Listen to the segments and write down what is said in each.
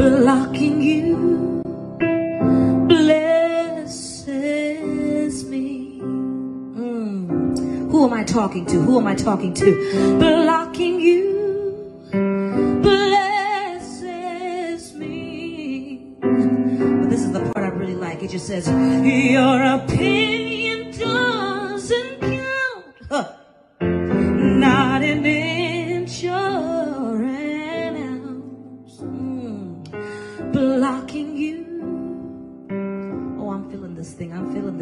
blocking you blesses me. Mm. Who am I talking to? Who am I talking to? Blocking you blesses me. But this is the part I really like. It just says, Your opinion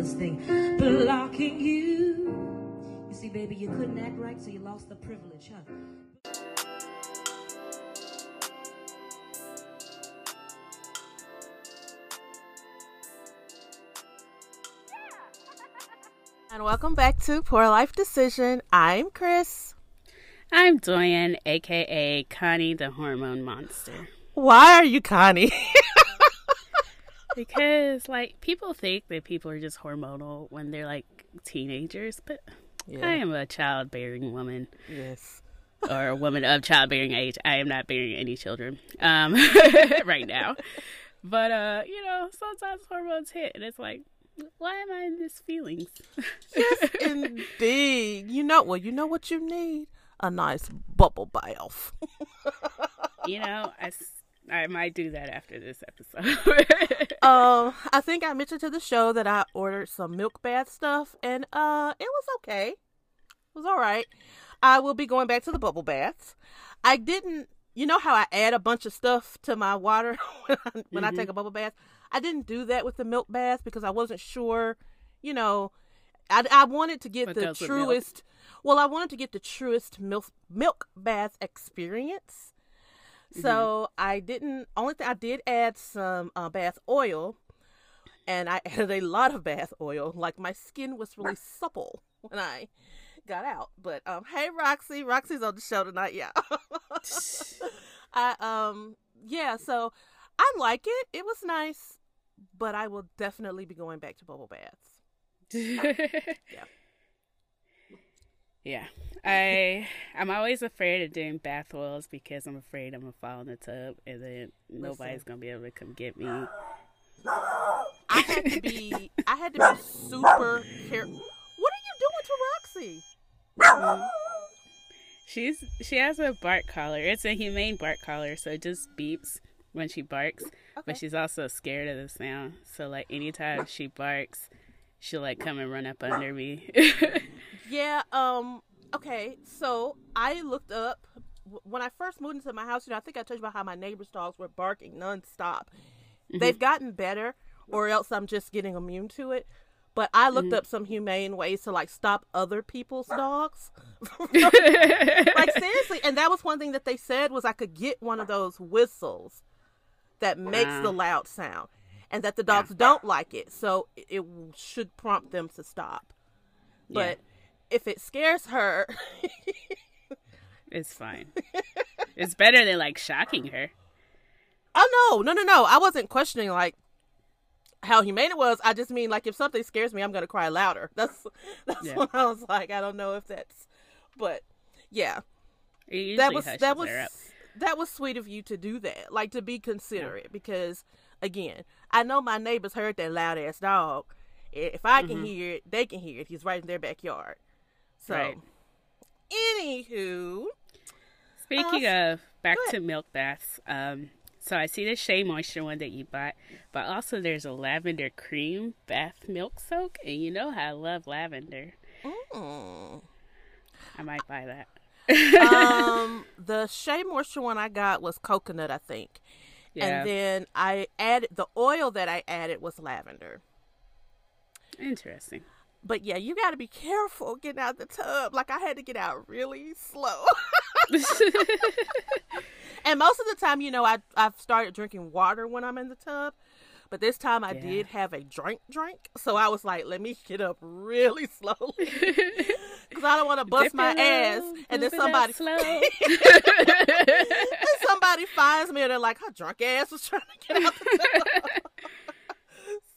this thing. Blocking you. You see, baby, you couldn't act right, so you lost the privilege, huh? And welcome back to Poor Life Decision. I'm Chris. I'm Doyen, aka Connie the Hormone Monster. Why are you Connie? because, like, people think that people are just hormonal when they're like teenagers, but Yeah. I am a childbearing woman yes. or a woman of childbearing age. I am not bearing any children um, right now. But, uh, you know, sometimes hormones hit and it's like, why am I in this feelings? Yes, indeed. You know, well, you know what you need? A nice bubble bath. you know, I, I might do that after this episode. um, I think I mentioned to the show that I ordered some milk bath stuff, and uh, it was okay. It was all right. I will be going back to the bubble baths. I didn't, you know how I add a bunch of stuff to my water when, I, when I take a bubble bath. I didn't do that with the milk bath because I wasn't sure. You know, I, I wanted to get the goes with milk? truest. Well, I wanted to get the truest milk milk bath experience. So I didn't. Only thing I did add some uh, bath oil, and I added a lot of bath oil. Like my skin was really supple when I got out. But um, hey Roxy, Roxy's on the show tonight. Yeah. I um yeah. So I like it. It was nice, but I will definitely be going back to bubble baths. Yeah. I I'm always afraid of doing bath oils because I'm afraid I'm gonna fall in the tub and then nobody's gonna be able to come get me. I had to be. I had to be super careful. What are you doing to Roxy? Mm-hmm. She's she has a bark collar. It's a humane bark collar, so it just beeps when she barks. Okay. But she's also scared of the sound. So like anytime she barks, she'll like come and run up under me. Yeah, um, okay, so I looked up when I first moved into my house, you know, I think I told you about how my neighbor's dogs were barking nonstop. Mm-hmm. They've gotten better, or else I'm just getting immune to it. But I looked mm-hmm. up some humane ways to like stop other people's dogs. like seriously, and that was one thing that they said was I could get one of those whistles that makes the mm. loud sound, and that the dogs don't like it, so it, it should prompt them to stop. But if it scares her, it's fine. It's better than like shocking her. oh no, no, no, no! I wasn't questioning like how humane it was. I just mean like if something scares me, I'm gonna cry louder. That's that's Yeah. what I was like. I don't know if that's, but yeah, that was that was that was sweet of you to do that. Like to be considerate because again, I know my neighbors heard that loud ass dog. If I can mm-hmm. hear it, they can hear it. He's right in their backyard. So, Right. anywho, Speaking Uh, of back to milk baths, um, so I see the Shea Moisture one that you bought, but also there's a lavender cream bath milk soak, and you know how I love lavender. mm. I might buy that. um, the Shea Moisture one I got was coconut, I think. Yeah, And then I added the oil that I added was lavender. interesting. But yeah, you got to be careful getting out the tub. Like I had to get out really slow. and most of the time, you know, I I've started drinking water when I'm in the tub. But this time I Yeah. did have a drink drink. So I was like, let me get up really slowly. Cuz I don't want to bust Dip my ass low, and then dip it up somebody slow. and somebody finds me and they're like, her drunk ass was trying to get out the tub.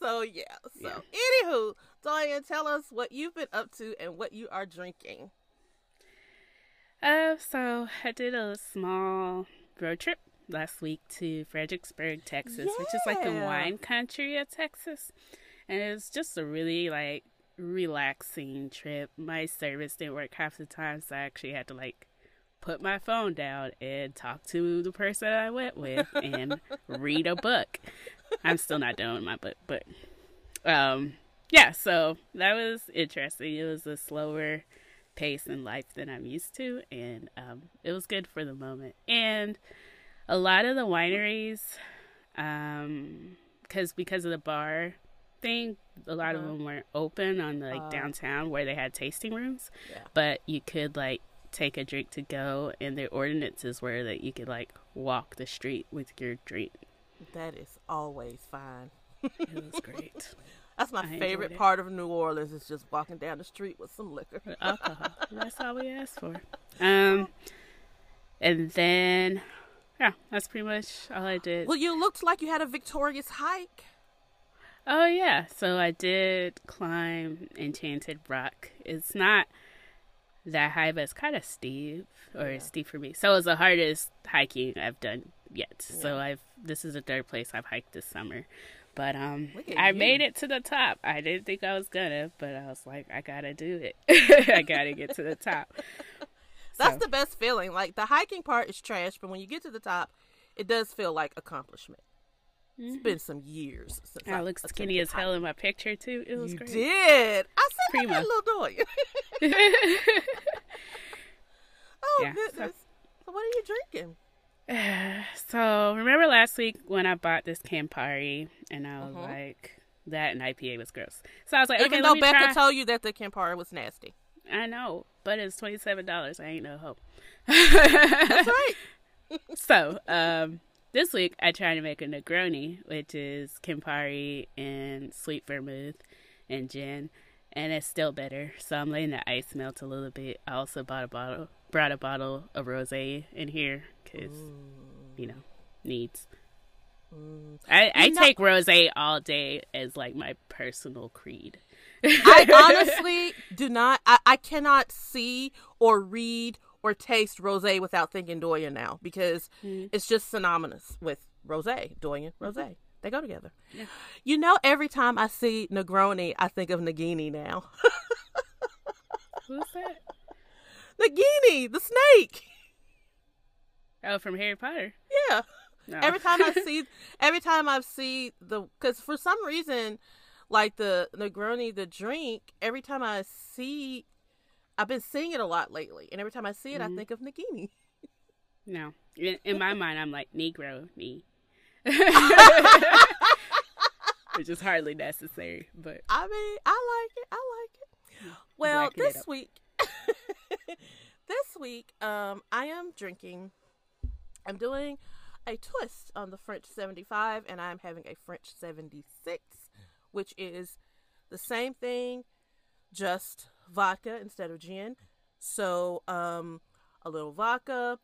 so yeah. So anywho, Diane, tell us what you've been up to and what you are drinking. Uh, so I did a small road trip last week to Fredericksburg, Texas, which is like the wine country of Texas. And it was just a really like relaxing trip. My service didn't work half the time, so I actually had to like put my phone down and talk to the person I went with and read a book. I'm still not done with my book, but um yeah, so that was interesting. It was a slower pace in life than I'm used to, and um, it was good for the moment. And a lot of the wineries, um, because because of the bar thing, a lot of Uh-huh. them weren't open on like Uh. downtown where they had tasting rooms, Yeah. but you could like take a drink to go, and their ordinances were that you could like walk the street with your drink. That is always fine. It was great. That's my I favorite part of New Orleans is just walking down the street with some liquor. alcohol. That's all we asked for. Um, and then, yeah, that's pretty much all I did. Well, you looked like you had a victorious hike. Oh yeah, so I did climb Enchanted Rock. It's not that high, but it's kind of steep, or Yeah. steep for me. So it's the hardest hiking I've done yet. So I've this is the third place I've hiked this summer. But um, I you. made it to the top. I didn't think I was gonna, but I was like, I gotta do it. I gotta get to the top. That's So- the best feeling. Like the hiking part is trash, but when you get to the top, it does feel like accomplishment. It's been some years since I look attempted skinny as hell in my picture too. It was You great. did. I said Prima. that little doy. oh Yeah, so- goodness. So what are you drinking? So remember last week when I bought this Campari and I was Mhm. like, that and IPA was gross. So I was like, Even okay, though let me Becca try. told you that the Campari was nasty. I know, but it's twenty seven dollars. I ain't no hope. That's right. so um, this week I tried to make a Negroni, which is Campari and sweet vermouth and gin, and it's still better. So I'm letting the ice melt a little bit. I also bought a bottle, brought a bottle of rosé in here because you know mm. needs. Mm. I, I You know- take rosé all day as like my personal creed. I honestly do not. I, I cannot see or read or taste rosé without thinking Doyen now because mm. it's just synonymous with rosé. Doyen, rosé. They go together. Yeah. You know, every time I see Negroni, I think of Nagini now. Who's that? Nagini, the snake. Oh, from Harry Potter. Yeah. No. Every time I see, every time I see the, because for some reason, like the Negroni, the drink, every time I see, I've been seeing it a lot lately, and every time I see it, I think of Nagini. no, in, in my mind, I'm like Negro me, which is hardly necessary. But I mean, I like it. I like it. Well, Whacking it this up. week, this week, um, I am drinking. I'm doing a twist on the French 75, and I'm having a French 76, which is the same thing, just vodka instead of gin. So, um, a little vodka,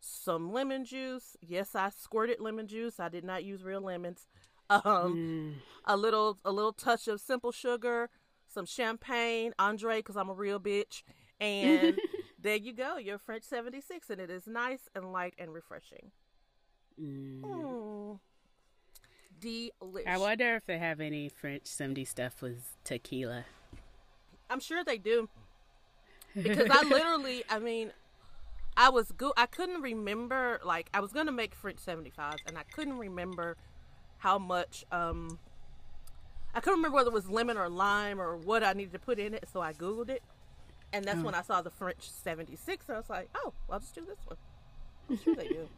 some lemon juice. Yes, I squirted lemon juice. I did not use real lemons. Um, mm, a little a little touch of simple sugar, some champagne, Andre, because I'm a real bitch, and there you go, your French 76, and it is nice and light and refreshing. mm. Mm. Delish. I wonder if they have any French 70 stuff with tequila. I'm sure they do, because I literally, I mean, I was good. I couldn't remember like I was gonna make French 75s, and I couldn't remember how much um. I couldn't remember whether it was lemon or lime or what I needed to put in it, so I googled it, and that's Oh. when I saw the French 76. And I was like, "Oh, well, I'll just do this one." I'm sure they do.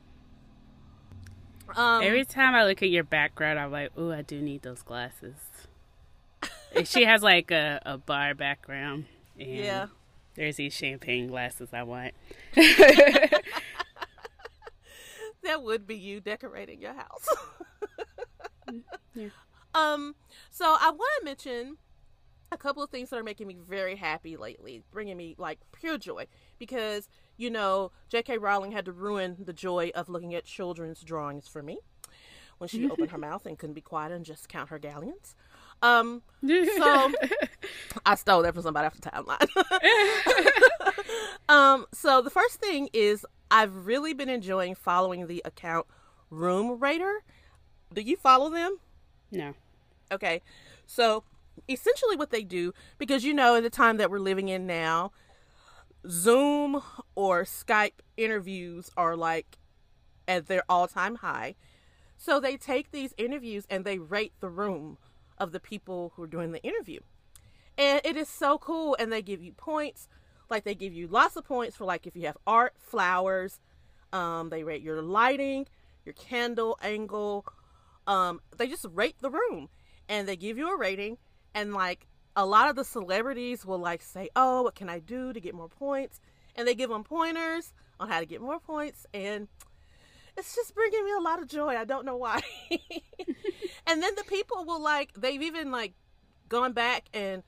Um, Every time I look at your background, I'm like, oh, I do need those glasses. She has like a, a bar background. And Yeah. There's these champagne glasses I want. that would be you decorating your house. yeah. Um, so I want to mention a couple of things that are making me very happy lately, bringing me like pure joy because you know J.K. Rowling had to ruin the joy of looking at children's drawings for me when she opened her mouth and couldn't be quiet and just count her galleons. Um, so I stole that from somebody off the timeline. um, so the first thing is I've really been enjoying following the account Room Raider. Do you follow them? No. Okay. So essentially what they do, because you know, in the time that we're living in now, Zoom or Skype interviews are like at their all time high. So they take these interviews and they rate the room of the people who are doing the interview. And it is so cool. And they give you points. Like they give you lots of points for like if you have art, flowers, um, they rate your lighting, your candle angle. Um, they just rate the room and they give you a rating. And like a lot of the celebrities will like say, "Oh, what can I do to get more points?" And they give them pointers on how to get more points, and it's just bringing me a lot of joy. I don't know why. and then the people will like they've even like gone back and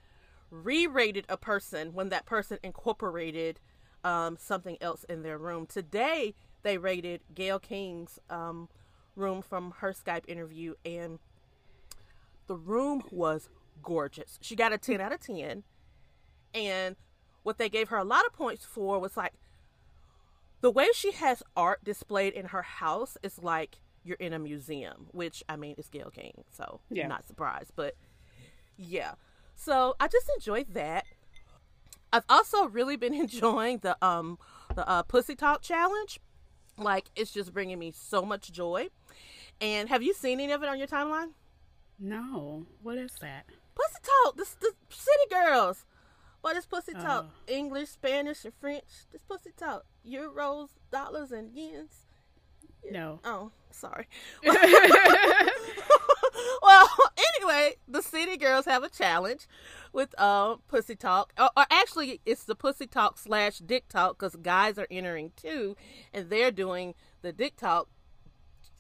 re-rated a person when that person incorporated um, something else in their room. Today they rated Gayle King's um, room from her Skype interview, and the room was gorgeous. She got a 10 out of 10. And what they gave her a lot of points for was like the way she has art displayed in her house is like you're in a museum, which I mean is Gayle King, so Yeah. I'm not surprised. But yeah. So I just enjoyed that. I've also really been enjoying the um the uh, Pussy Talk challenge. Like it's just bringing me so much joy. And have you seen any of it on your timeline? No. What is that? Pussy talk. This the city girls. What is pussy talk? Oh. English, Spanish, and French. This pussy talk. Euros, dollars, and yens. No. Oh, sorry. well, anyway, the city girls have a challenge with uh pussy talk, or, or actually, it's the pussy talk slash dick talk because guys are entering too, and they're doing the dick talk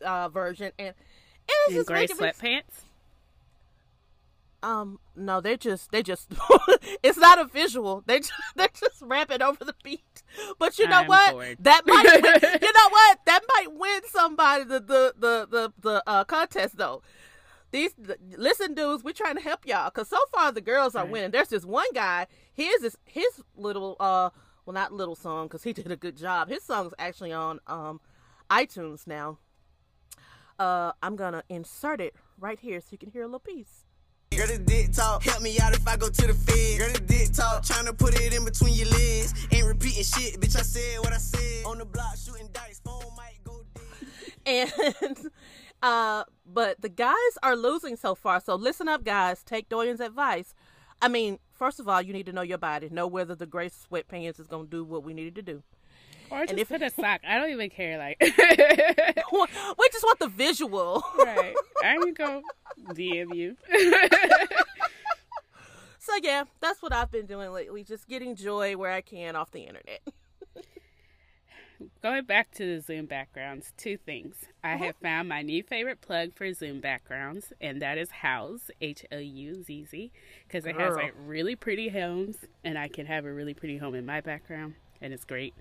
uh, version, and it's In just gray sweatpants? Um, no, they just they just it's not a visual. They just, they're just rapping over the beat. But you know I'm what? bored. That might win, you know what? That might win somebody the the the the, the uh, contest though. These listen, dudes, we're trying to help y'all because so far the girls are winning. There's this one guy. His is his little uh well not little song because he did a good job. His song's actually on um iTunes now. Uh, I'm gonna insert it right here so you can hear a little piece. Girl, the dick talk. Help me out if I go to the fed. Girl, the dick talk. Tryna put it in between your legs. Ain't repeating shit, bitch. I said what I said. On the block, shooting dice. Phone might go dead. and uh but the guys are losing so far so listen up guys take doyen's advice i mean first of all you need to know your body know whether the gray sweatpants is going to do what we needed to do Or just if- put a sock. I don't even care. Like, we just want the visual right. I can go DM you. so yeah that's what i've been doing lately just getting joy where i can off the internet Going back to the Zoom backgrounds, two things. I uh-huh. have found my new favorite plug for Zoom backgrounds, and that is Houzz, H O U Z Z, because it has like really pretty homes, and I can have a really pretty home in my background, and it's great.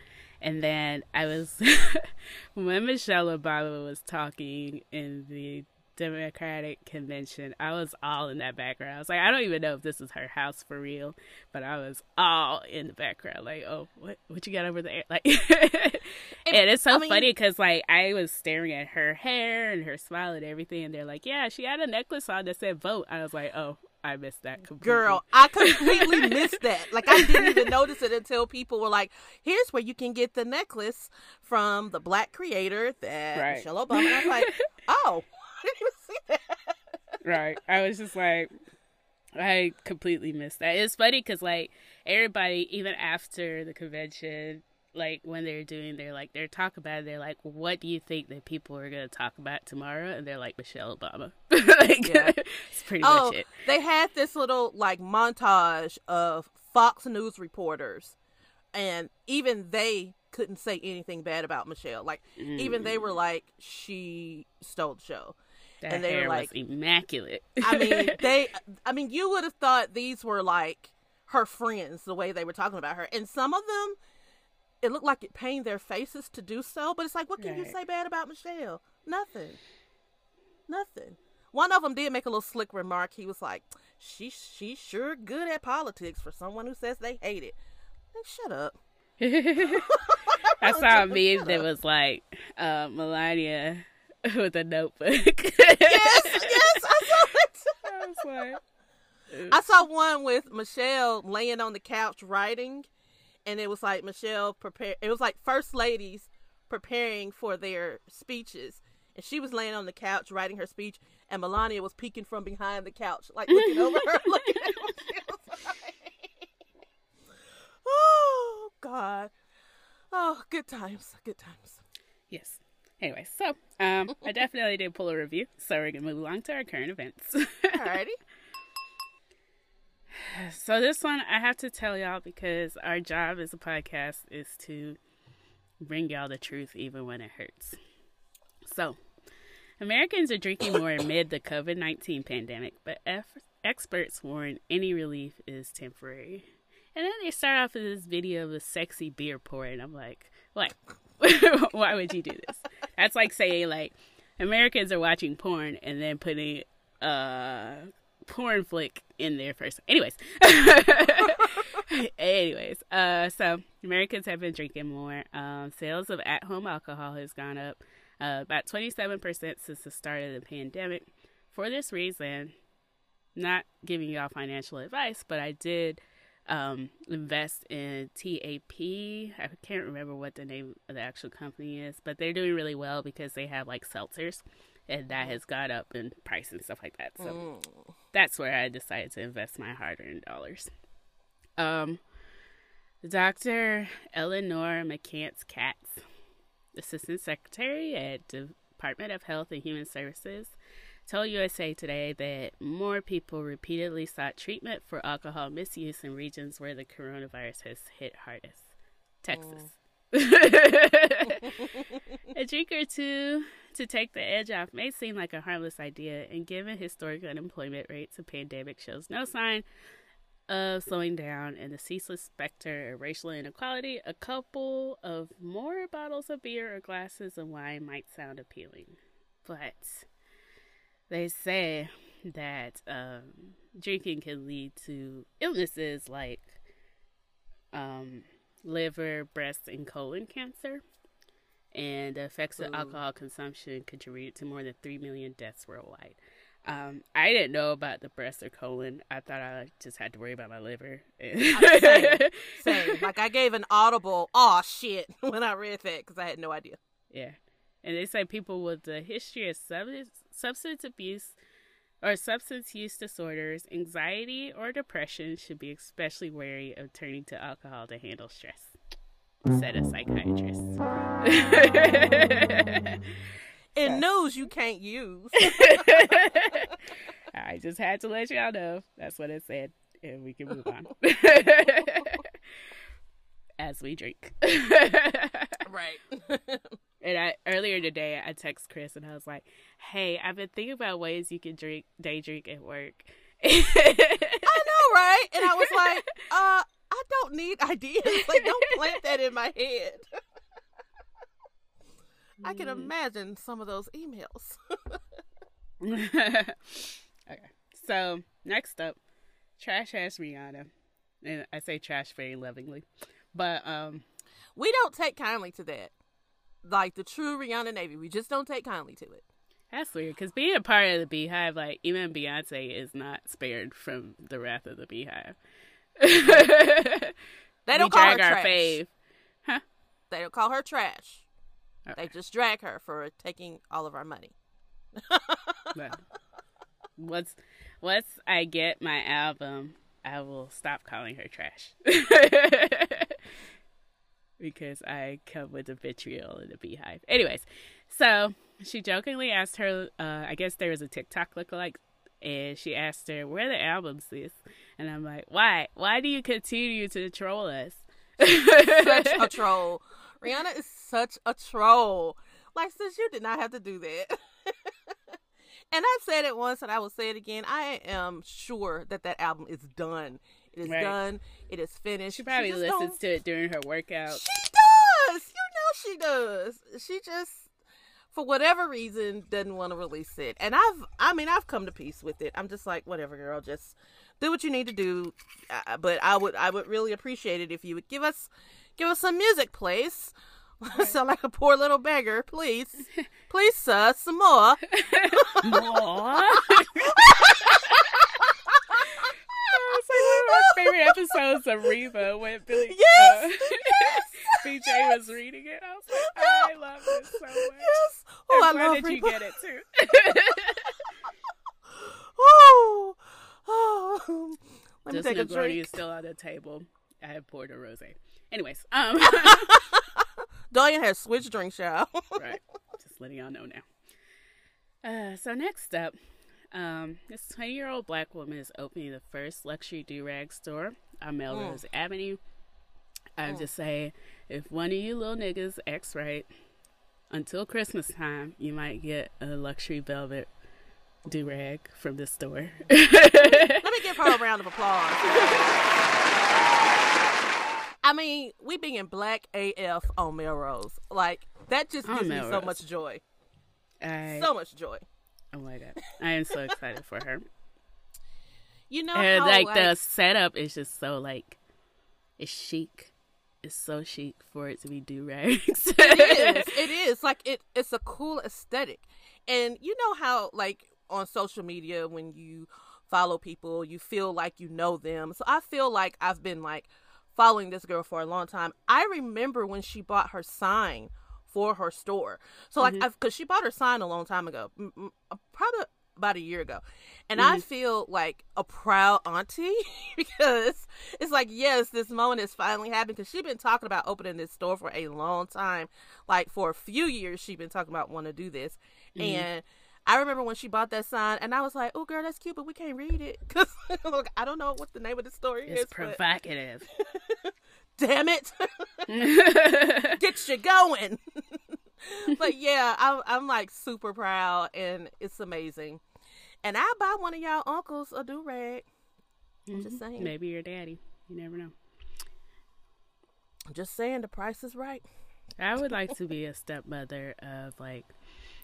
And then I was, when Michelle Obama was talking in the Democratic convention, I was all in that background. I was like, I don't even know if this is her house for real, but I was all in the background. Like, oh, what what you got over there? Like, and it's so I mean- funny because like I was staring at her hair and her smile and everything, and they're like, yeah, she had a necklace on that said vote. I was like, oh, I missed that completely. girl i completely missed that like i didn't even notice it until people were like here's where you can get the necklace from the black creator that Right. michelle obama and i'm like oh i didn't even see that right. I was just like, I completely missed that. It's funny because like everybody, even after the convention, like when they're doing their like their talk about it, they're like, "What do you think that people are gonna talk about tomorrow?" And they're like, "Michelle Obama." like, Yeah. it's pretty oh, much it. they had this little like montage of Fox News reporters, and even they couldn't say anything bad about Michelle. Like, even they were mm. like, she stole the show. That and they were like- was immaculate. I mean, they. I mean, you would have thought these were like her friends the way they were talking about her, and some of them. It looked like it pained their faces to do so, but it's like, what can you say bad about Michelle? Nothing. Nothing. One of them did make a little slick remark. He was like, "She she's sure good at politics for someone who says they hate it." Like, shut up. I saw a meme that was like uh, Melania with a notebook. yes, yes, I saw it. I was like, I saw one with Michelle laying on the couch writing, and it was like Michelle prepare. It was like first ladies preparing for their speeches, and she was laying on the couch writing her speech, and Melania was peeking from behind the couch, like looking over her, looking at what she was writing. Oh God! Oh, good times, good times. yes. Anyway, so um, I definitely did pull a review, so we're gonna move along to our current events. Alrighty. So this one I have to tell y'all because our job as a podcast is to bring y'all the truth even when it hurts. So, Americans are drinking more amid the COVID-19 pandemic, but F- experts warn any relief is temporary. And then they start off with this video of a sexy beer pour, and I'm like, what? Why would you do this? That's like saying like Americans are watching porn and then putting uh porn flick in there first. Anyways. Anyways, uh so Americans have been drinking more. Um sales of at home alcohol has gone up uh, about 27% since the start of the pandemic. For this reason, not giving y'all financial advice, but I did um, invest in TAP. I can't remember what the name of the actual company is, but they're doing really well because they have like seltzers, and that has gone up in price and stuff like that. So that's where I decided to invest my hard-earned dollars. Um, Dr. Elinore McCance-Katz, Assistant Secretary at Department of Health and Human Services, told USA Today that more people repeatedly sought treatment for alcohol misuse in regions where the coronavirus has hit hardest. Texas. a drink or two to take the edge off may seem like a harmless idea, and given historic unemployment rates, the pandemic shows no sign of slowing down and the ceaseless specter of racial inequality, a couple of more bottles of beer or glasses of wine might sound appealing. But they say that um, drinking can lead to illnesses like um, liver, breast, and colon cancer. And the effects of alcohol consumption contribute to more than 3 million deaths worldwide. Um, I didn't know about the breast or colon. I thought I just had to worry about my liver. Same. Same. Like I gave an audible, oh shit, when I read that because I had no idea. Yeah. And they say people with a history of substance, substance abuse or substance use disorders, anxiety, or depression should be especially wary of turning to alcohol to handle stress, said a psychiatrist. In news you can't use. I just had to let y'all know. That's what it said. And we can move on. As we drink. right. And I earlier today I text Chris and I was like, "Hey, I've been thinking about ways you can drink day drink at work." I know, right? And I was like, uh, I don't need ideas. Like, don't plant that in my head. I can imagine some of those emails. okay. So next up, trash ass Rihanna, and I say trash very lovingly, but um, we don't take kindly to that. Like the true Rihanna Navy, we just don't take kindly to it. that's weird because being a part of the Beehive, like even Beyonce, is not spared from the wrath of the Beehive. They don't call her trash. fave. They don't call her trash. Okay. They just drag her for taking all of our money. But once once I get my album, I will stop calling her trash. because I come with the vitriol and the beehive. Anyways, so she jokingly asked her, uh, I guess there was a TikTok lookalike, and she asked her, Where the albums is? And I'm like, Why? Why do you continue to troll us? Such a troll. Rihanna is such a troll. Like, since you did not have to do that. and I've said it once and I will say it again. I am sure that that album is done. It is Right. done. It is finished. She probably just listens don't- to it during her workout. She does. You know she does. She just, for whatever reason, doesn't want to release it. And I've, I mean, I've come to peace with it. I'm just like, whatever, girl. Just do what you need to do. Uh, but I would, I would really appreciate it if you would give us, give us some music, please. I sound like a poor little beggar. Please, please, sir, some more. More. It's like one of my favorite episodes of Reba when Billy Yes, uh, BJ was reading it. I was like, I love this so much. Yes. Oh, I'm I glad love that you get it too. Oh, oh. Let me take a drink. is still on the table. I have poured a rosé. Anyways, um, Dorian has switched drinks, y'all. right, just letting y'all know now. Uh, so next up, um, this 20 year old black woman is opening the first luxury do rag store on Melrose Avenue. I'm just saying, if one of you little niggas acts right, until Christmas time, you might get a luxury velvet do rag from this store. Let me give her a round of applause. I mean, we being black AF on Melrose. Like, that just gives me so much joy. I, So much joy. oh my god, I am so excited for her. You know and how, like, like, the setup is just so like it's chic. It's so chic for it to be do rags. it is. It is. Like, it, it's a cool aesthetic. And you know how, like, on social media, when you follow people, you feel like you know them. So I feel like I've been, like, following this girl for a long time. I remember when she bought her sign for her store. So like, Mm-hmm. Because she bought her sign a long time ago, uh, probably about a year ago, and I Mm-hmm. feel like a proud auntie because it's like yes, this moment is finally happening because she's been talking about opening this store for a long time, like for a few years she's been talking about wanting to do this, Mm-hmm. and. I remember when she bought that sign, and I was like, "Oh, girl, that's cute, but we can't read it because I don't know what the name of the story it's is." but provocative. damn it, get you going. but yeah, I'm, I'm like super proud, and it's amazing. And I buy one of y'all uncles a do rag. I'm just mm-hmm. saying. Maybe your daddy. You never know. Just saying the price is right. I would like to be a stepmother of like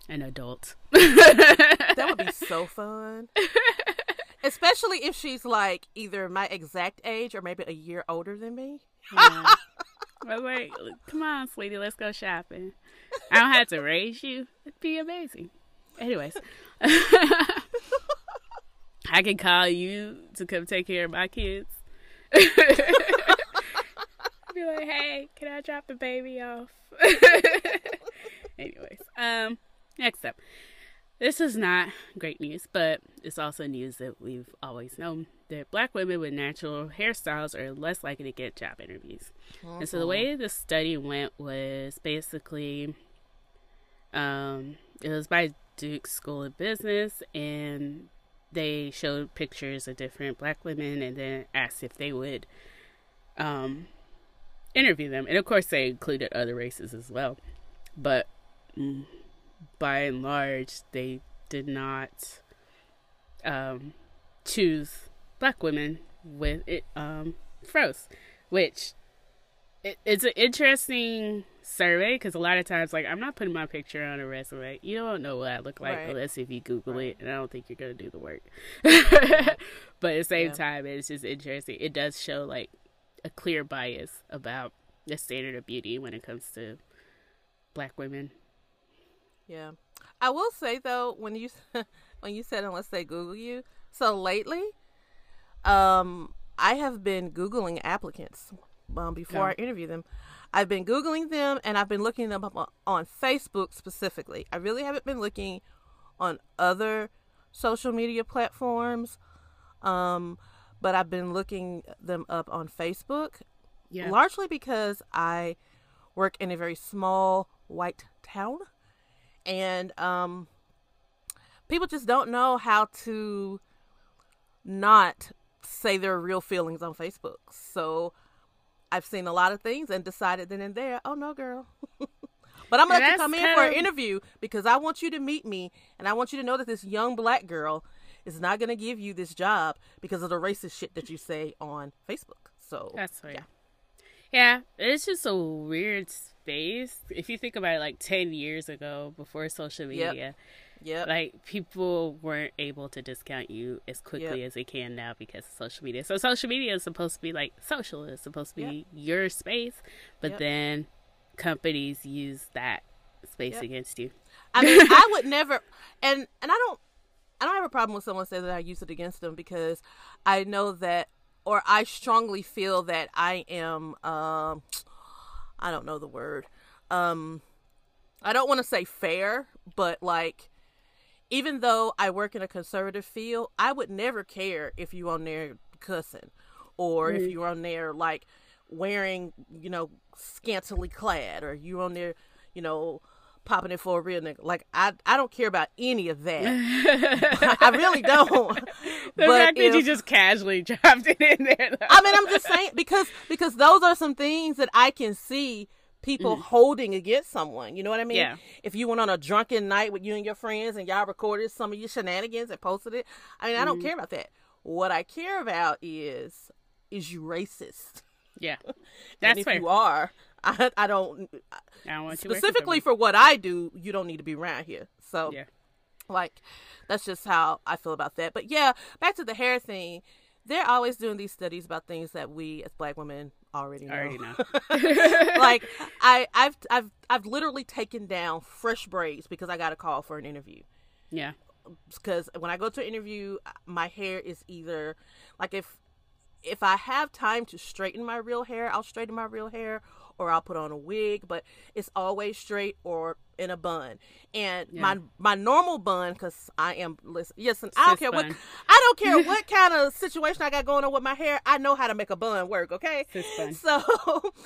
an adult. That would be so fun. Especially if she's like either my exact age or maybe a year older than me. Yeah. Was like, come on, sweetie, let's go shopping. I don't have to raise you. It'd be amazing. Anyways, I can call you to come take care of my kids. be like, hey, can I drop the baby off? Anyways, um, next up. This is not great news, but it's also news that we've always known that black women with natural hairstyles are less likely to get job interviews. And so the way the study went was basically um, it was by Duke School of Business, and they showed pictures of different black women and then asked if they would um, interview them. And of course, they included other races as well. But mm, by and large, they did not um, choose black women with it um, froze, which it, it's an interesting survey because a lot of times, like, I'm not putting my picture on a resume. You don't know what I look like Right. unless if you Google it, and I don't think you're gonna do the work. but at the same Yeah. time, it's just interesting. It does show like a clear bias about the standard of beauty when it comes to black women. Yeah. I will say though, when you when you said unless they Google you, so lately, um, I have been Googling applicants um, before Oh. I interview them. I've been Googling them and I've been looking them up on, on Facebook specifically. I really haven't been looking on other social media platforms, um, but I've been looking them up on Facebook Yeah. largely because I work in a very small white town, and um, people just don't know how to not say their real feelings on Facebook. So I've seen a lot of things and decided then and there, oh no, girl. but I'm gonna let you come in for an interview because I want you to meet me and I want you to know that this young black girl is not gonna give you this job because of the racist shit that you say on Facebook. So That's right. yeah. Yeah, it's just a weird If you think about it, like 10 years ago, before social media, Yep. like people weren't able to discount you as quickly Yep. as they can now because of social media. So social media is supposed to be like social, it's supposed to be your space. But Yep. then companies use that space Yep. against you. I mean, I would never, and and I don't, I don't have a problem with someone saying that I use it against them because I know that, or I strongly feel that I am, um, I don't know the word, um, I don't want to say fair, but like, even though I work in a conservative field, I would never care if you on there cussing, or if you're on there like wearing, you know, scantily clad, or you on there, you know, popping it for a real nigga. Like I, I don't care about any of that. I really don't. The but fact that you just casually dropped it in there. Though. I mean, I'm just saying because because those are some things that I can see people holding against someone. You know what I mean? Mm. Yeah. If you went on a drunken night with you and your friends and y'all recorded some of your shenanigans and posted it, I mean, I Mm-hmm. don't care about that. What I care about is is you racist? yeah, that's if fair. you are, I, I don't I don't want you working for specifically for what I do. You don't need to be around here. So Yeah. like that's just how I feel about that. But yeah, back to the hair thing. They're always doing these studies about things that we as black women already know. I already know. like I, I've I've I've literally taken down fresh braids because I got a call for an interview. yeah, Because when I go to an interview, my hair is either like if if I have time to straighten my real hair, I'll straighten my real hair or I'll put on a wig, but it's always straight or in a bun. And my my normal bun, because I am listen, listen, I don't care what. I don't care what kind of situation I got going on with my hair. I know how to make a bun work. Okay, so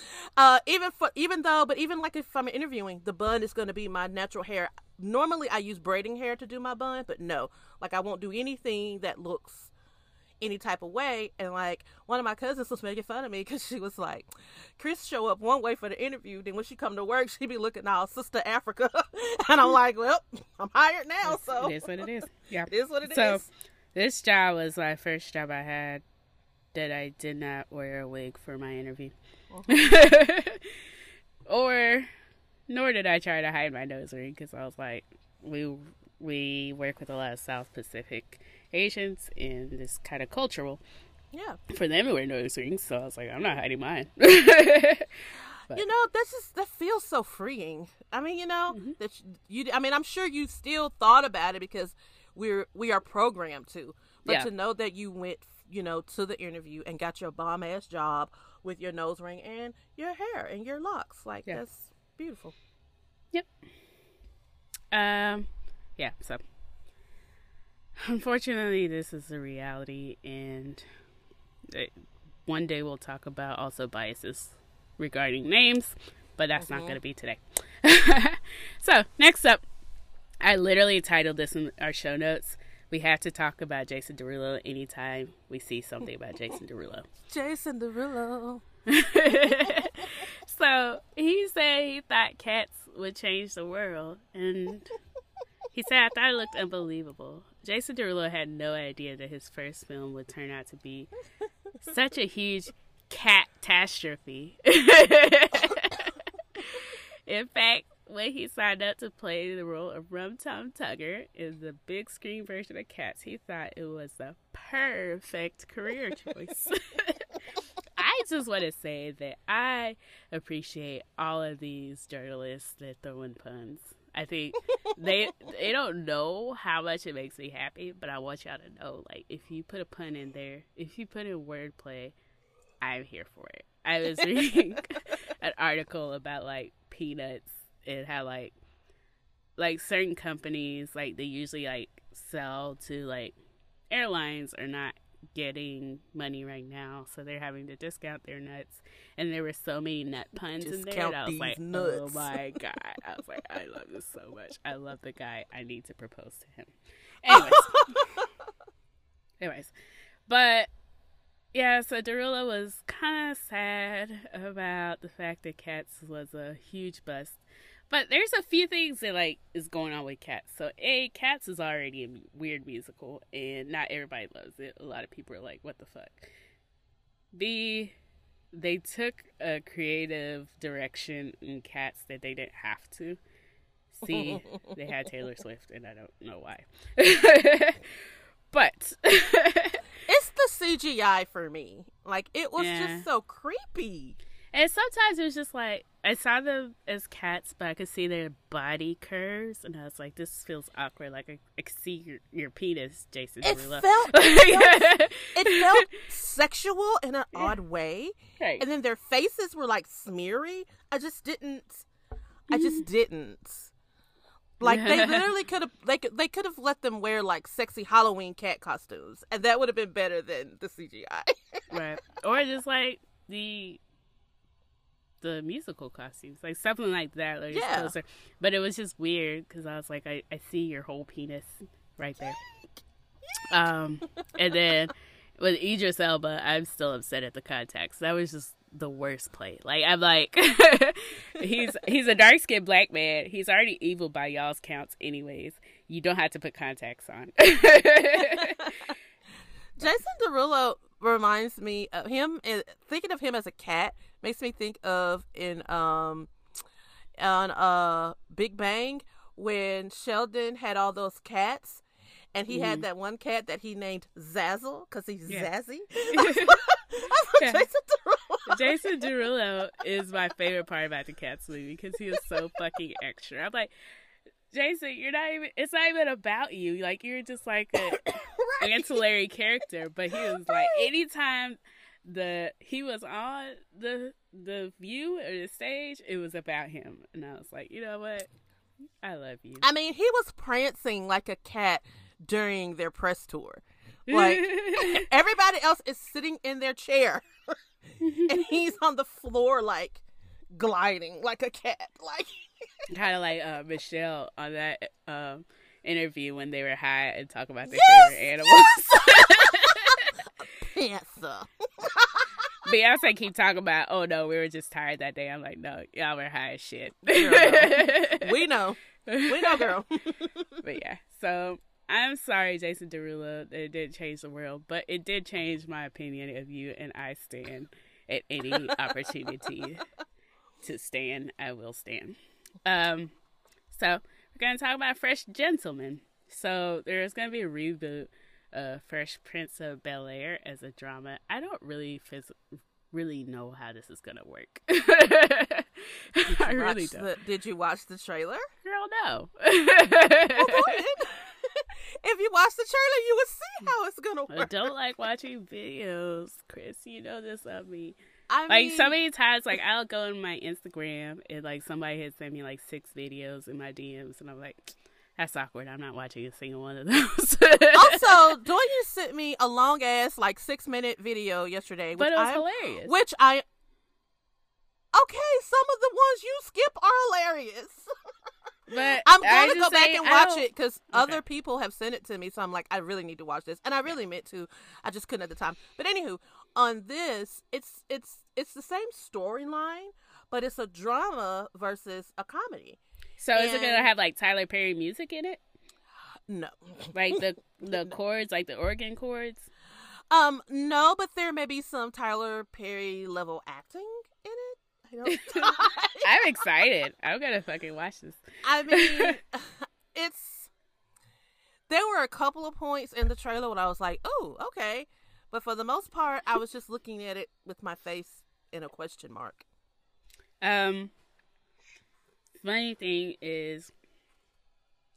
uh, even for even though, but even like if I'm interviewing, the bun is going to be my natural hair. Normally, I use braiding hair to do my bun, but no, like I won't do anything that looks any type of way. And like one of my cousins was making fun of me because she was like, "Chris show up one way for the interview, then when she come to work, she be looking all Sister Africa," and I'm like, "Well, I'm hired now, so it is what it is. Yeah, it is what it is." so this job was my first job I had that I did not wear a wig for my interview, or nor did I try to hide my nose ring because I was like, we we work with a lot of South Pacific Asians, and it's kind of cultural yeah. for them to wear nose rings. So I was like, I'm not hiding mine. You know, that's just that feels so freeing. I mean, you know, Mm-hmm. that you, I mean, I'm sure you still thought about it because we're we are programmed to. But Yeah. to know that you went, you know, to the interview and got your bomb ass job with your nose ring and your hair and your locks, like Yeah. that's beautiful. Yep. Um, yeah. So, unfortunately, this is the reality, and eh, one day we'll talk about also biases regarding names, but that's not mm-hmm. going to be today. so, next up, I literally titled this in our show notes. We have to talk about Jason Derulo anytime we see something about Jason Derulo. Jason Derulo. so he said he thought cats would change the world, and he said I thought it looked unbelievable. Jason Derulo had no idea that his first film would turn out to be such a huge catastrophe. In fact, when he signed up to play the role of Rum Tum Tugger in the big screen version of Cats, he thought it was the perfect career choice. I just want to say that I appreciate all of these journalists that throw in puns. I think they they don't know how much it makes me happy, but I want y'all to know, like, if you put a pun in there, if you put in wordplay, I'm here for it. I was reading an article about like peanuts and how like like certain companies like they usually like sell to like airlines are not getting money right now, so they're having to discount their nuts. And there were so many nut puns in there. Discount And I was like, oh my god! I was like, I love this so much. I love the guy. I need to propose to him. Anyways, anyways, but yeah, so Derulo was kind of sad about the fact that Cats was a huge bust. But there's a few things that like is going on with Cats. So a Cats is already a weird musical, and not everybody loves it. A lot of people are like, "What the fuck." B, they took a creative direction in Cats that they didn't have to. See, they had Taylor Swift, and I don't know why. but It's the CGI for me. Like it was Yeah. just so creepy. And sometimes it was just like I saw them as cats, but I could see their body curves, and I was like, "This feels awkward." Like I, I could see your, your penis, Jason It Derulo. felt, it felt it felt sexual in an odd way. Right. And then their faces were like smeary. I just didn't I just didn't. Like they literally could have they could they could have let them wear like sexy Halloween cat costumes and that would have been better than the CGI. right. Or just like the the musical costumes, like something like that. Like Yeah. closer. But it was just weird because I was like, I, I see your whole penis right there. Um, and then with Idris Elba, I'm still upset at the contacts. That was just the worst play. Like I'm like, he's he's a dark skinned black man. He's already evil by y'all's counts, anyways. You don't have to put contacts on. Jason Derulo reminds me of him. uh, Thinking of him as a cat makes me think of in um on uh Big Bang when Sheldon had all those cats. And he had that one cat that he named Zazzle because he's Yeah. Zazzy. Yeah. Jason Derulo. Jason Derulo is my favorite part about the Cats movie because he is so fucking extra. I'm like, Jason, you're not even. It's not even about you. Like you're just like a ancillary character. But he was like, anytime the he was on the the view or the stage, it was about him, and I was like, you know what? I love you. I mean, he was prancing like a cat during their press tour. Like everybody else is sitting in their chair, and he's on the floor like gliding like a cat. Like kind of like uh, Michelle on that um, interview when they were high and talk about their Yes, favorite animals. Panther. Beyonce keep talking about, oh no, we were just tired that day. I'm like, no, y'all were high as shit. We know, we know, girl. but yeah, so I'm sorry, Jason Derulo, that it didn't change the world, but it did change my opinion of you, and I stand at any opportunity to stand. I will stand. Um, so we're gonna talk about Fresh Gentleman. So there's gonna be a reboot of Fresh Prince of Bel Air as a drama. I don't really phys- really know how this is gonna work. I really don't. the- did you watch the trailer? Girl, no. if you watch the trailer, you would see how it's gonna work. I don't like watching videos, Chris. You know this of me. I Like mean, so many times, like I'll go on my Instagram and like somebody has sent me like six videos in my DMs, and I'm like, that's awkward. I'm not watching a single one of those. also, Doya sent me a long ass, like six minute video yesterday, which but it was I, hilarious. which I. Okay, some of the ones you skip are hilarious. But I'm going to go back and watch it because Okay. other people have sent it to me. So I'm like, I really need to watch this, and I really meant to. I just couldn't at the time. But anywho, on this, it's it's it's the same storyline, but it's a drama versus a comedy. So is it gonna have like Tyler Perry music in it? No, Like the the chords, like the organ chords? um, no, but there may be some Tyler Perry level acting in it. I don't. I'm excited. I'm gonna fucking watch this. I mean, it's there were a couple of points in the trailer when I was like, "Oh, okay," but for the most part, I was just looking at it with my face in a question mark. Um, funny thing is,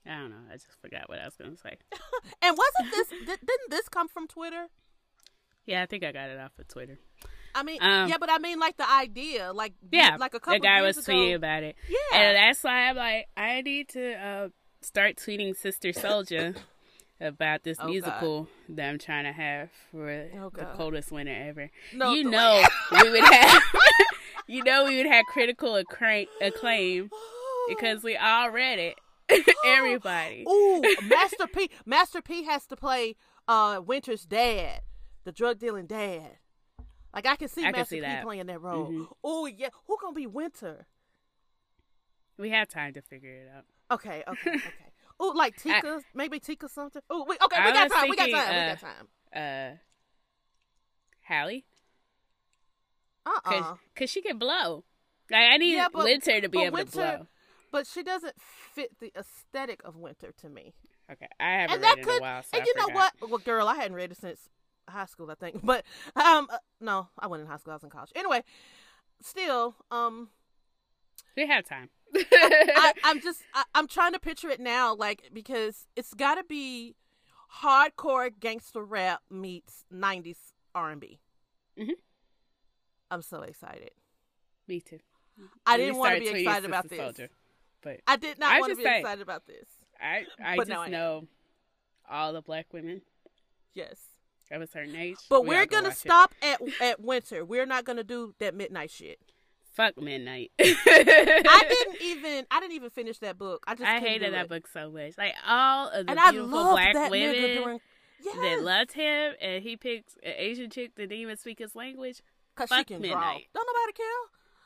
I don't know. I just forgot what I was gonna say. And wasn't this? di- didn't this come from Twitter? Yeah, I think I got it off of Twitter. I mean, Um, yeah, but I mean, like the idea, like Yeah, like a couple. the guy was ago, tweeting about it. Yeah. and that's why I'm like, I need to uh, start tweeting Sister Souljah about this Oh, God. musical that I'm trying to have for Oh, the coldest winter ever. No, you know we would have, you know we would have critical acclaim because we all read it. Everybody. Ooh, Master P. Master P has to play uh Winter's dad, the drug dealing dad. Like I can see I can Master see P that. playing that role. Mhm. Oh yeah, who gonna be Winter? We have time to figure it out. Okay, okay, okay. Oh, like Tika, maybe Tika something. Oh, wait, okay, I we got time. We got thinking, time. we uh, got time. Uh, Hallie, Uh uh. cause, uh 'cause she can blow. Like I need Yeah, but- Winter to be able Winter- to blow. But she doesn't fit the aesthetic of Winter to me. Okay, I haven't and read that could, in a while, so and I you know what? Well, girl, I hadn't read it since high school, I think. But um, uh, no, I wasn't in high school. I was in college. Anyway, still, um, We have time. I, I'm just I, I'm trying to picture it now, like because it's got to be hardcore gangster rap meets '90s R&B. Mhm. I'm so excited. Me too. I didn't want to be excited about this. Soldier, but I did not I want to be excited about this. I I But just now I am. know all the black women Yes. That was her age. But we go gonna watch it. stop at at winter. We're not gonna do that midnight shit. Fuck midnight. I didn't even I didn't even finish that book. I just I hated that it. book so much. Like all of the And beautiful black that women during yes, that loved him, and he picks an Asian chick that didn't even speak his language. cause she fuck can draw. midnight. Don't nobody care.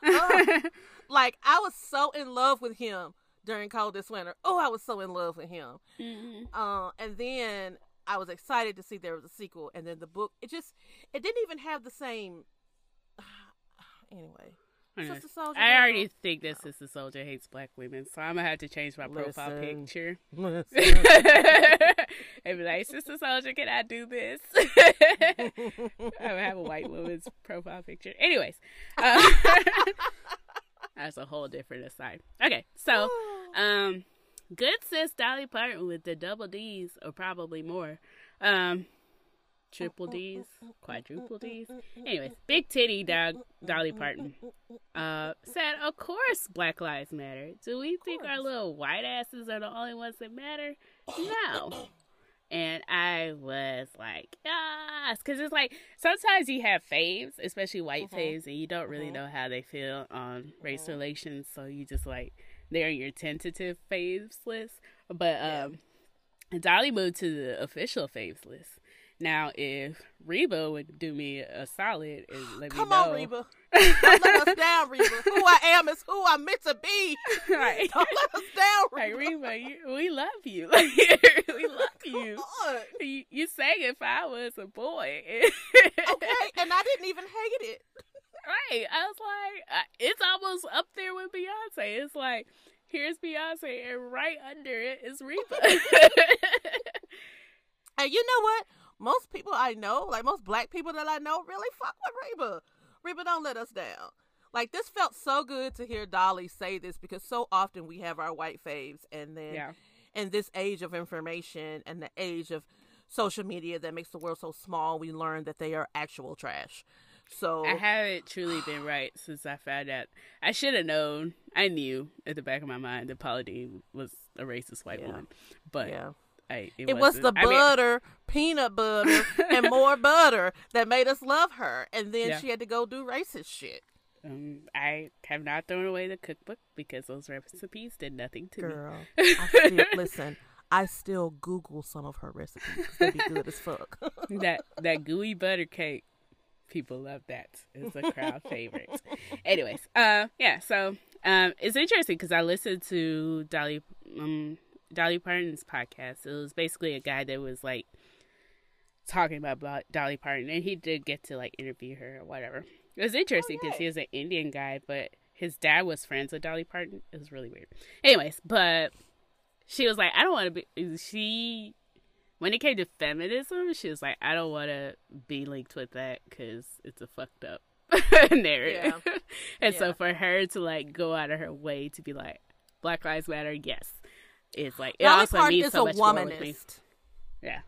Uh, like I was so in love with him during cold this winter. Oh, I was so in love with him. Mhm. Uh, and then I was excited to see there was a sequel, and then the book. It just it didn't even have the same. Anyway, Sister Souljah. I already think that Sister Souljah hates black women, so I'm gonna have to change my profile picture. Listen. and be like, Sister Souljah, can I do this? I would have a white woman's profile picture. Anyways, uh, that's a whole different aside. Okay, so um, good sis Dolly Parton with the double D's or probably more, um, triple D's, quadruple D's. Anyways, big titty dog Dolly Parton uh, said, "Of course, Black Lives Matter. Do we think our little white asses are the only ones that matter? No." And I was like, yes, because it's like sometimes you have faves, especially white faves, and you don't really know how they feel on race relations. So you just like they're in your tentative faves list. But um, Dolly moved to the official faves list. Now, if Reba would do me a solid and let Come me know, on, Reba. Don't let us down, Reba. Who I am is who I'm meant to be. right? Don't let us down, Like Reba. Reba, you, we love you. we love you. Come. You, you sang if I was a boy. Okay, and I didn't even hate it. Right. I was like, uh, it's almost up there with Beyonce. It's like, here's Beyonce, and right under it is Reba. And you know what? Most people I know, like most black people that I know, really fuck with Reba. Reba don't let us down. Like this felt so good to hear Dolly say this because so often we have our white faves, and then yeah. in this age of information and the age of social media that makes the world so small, we learn that they are actual trash. So I haven't truly been right since I found out. I should have known. I knew at the back of my mind that Paula Deen was a racist white Yeah. woman, but yeah. I, it, It was the. I mean, butter, peanut butter, and more butter that made us love her. And then Yeah. she had to go do racist shit. um, I have not thrown away the cookbook because those recipes did nothing to me. Girl, I still, listen, I still Google some of her recipes. they be good as fuck. That that gooey butter cake, people love that. It's a crowd favorite. Anyways, uh, yeah. So um, it's interesting because I listened to Dolly um Dolly Parton's podcast. It was basically a guy that was like talking about, Dolly Parton, and he did get to like interview her or whatever. It was interesting oh, because he was an Indian guy, but his dad was friends with Dolly Parton. It was really weird. Anyways, but she was like, I don't want to be. She, when it came to feminism, she was like, I don't want to be linked with that because it's a fucked up narrative. and so for her to like go out of her way to be like, Black Lives Matter, yes, it's like it Dolly also Parton means is so a much more with me. womanist. Yeah.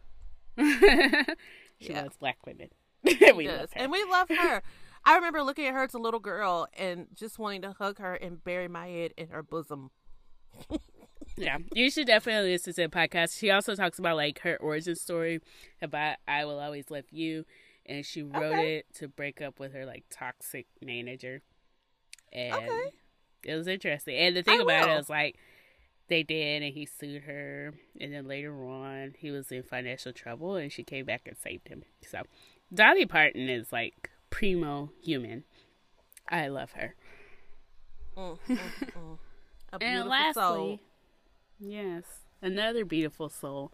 she Yeah. loves black women. we love her. and we love her. I remember looking at her as a little girl and just wanting to hug her and bury my head in her bosom. yeah, you should definitely listen to the podcast. She also talks about like her origin story about "I Will Always Love You," and she wrote Okay. it to break up with her like toxic manager. And Okay. it was interesting. And the thing I about will. it was like they did, and he sued her, and then later on he was in financial trouble, and she came back and saved him. So Dolly Parton is like primo human. I love her. Mm, mm, mm. A And lastly, soul. yes, another beautiful soul,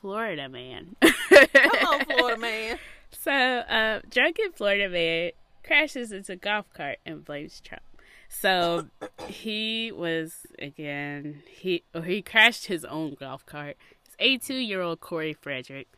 Florida man. Come on, Florida man. So, uh, drunken Florida man crashes into a golf cart and blames Trump. So he was again he or he crashed his own golf cart. It's 82 year old Corey Frederick.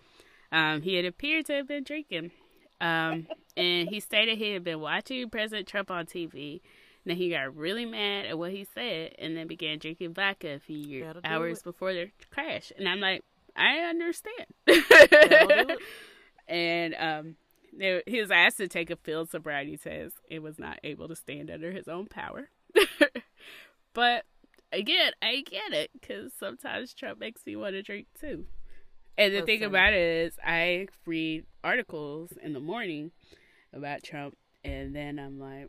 Um, he had appeared to have been drinking. Um, and he stated he had been watching President Trump on TV. Then he got really mad at what he said, and then began drinking vodka a few That'll hours before their crash. And I'm like, I understand. That'll do it. and um, he was asked to take a field sobriety test and was not able to stand under his own power. but again, I get it because sometimes Trump makes me want to drink too. And the thing about it is, I read articles in the morning about Trump, and then I'm like,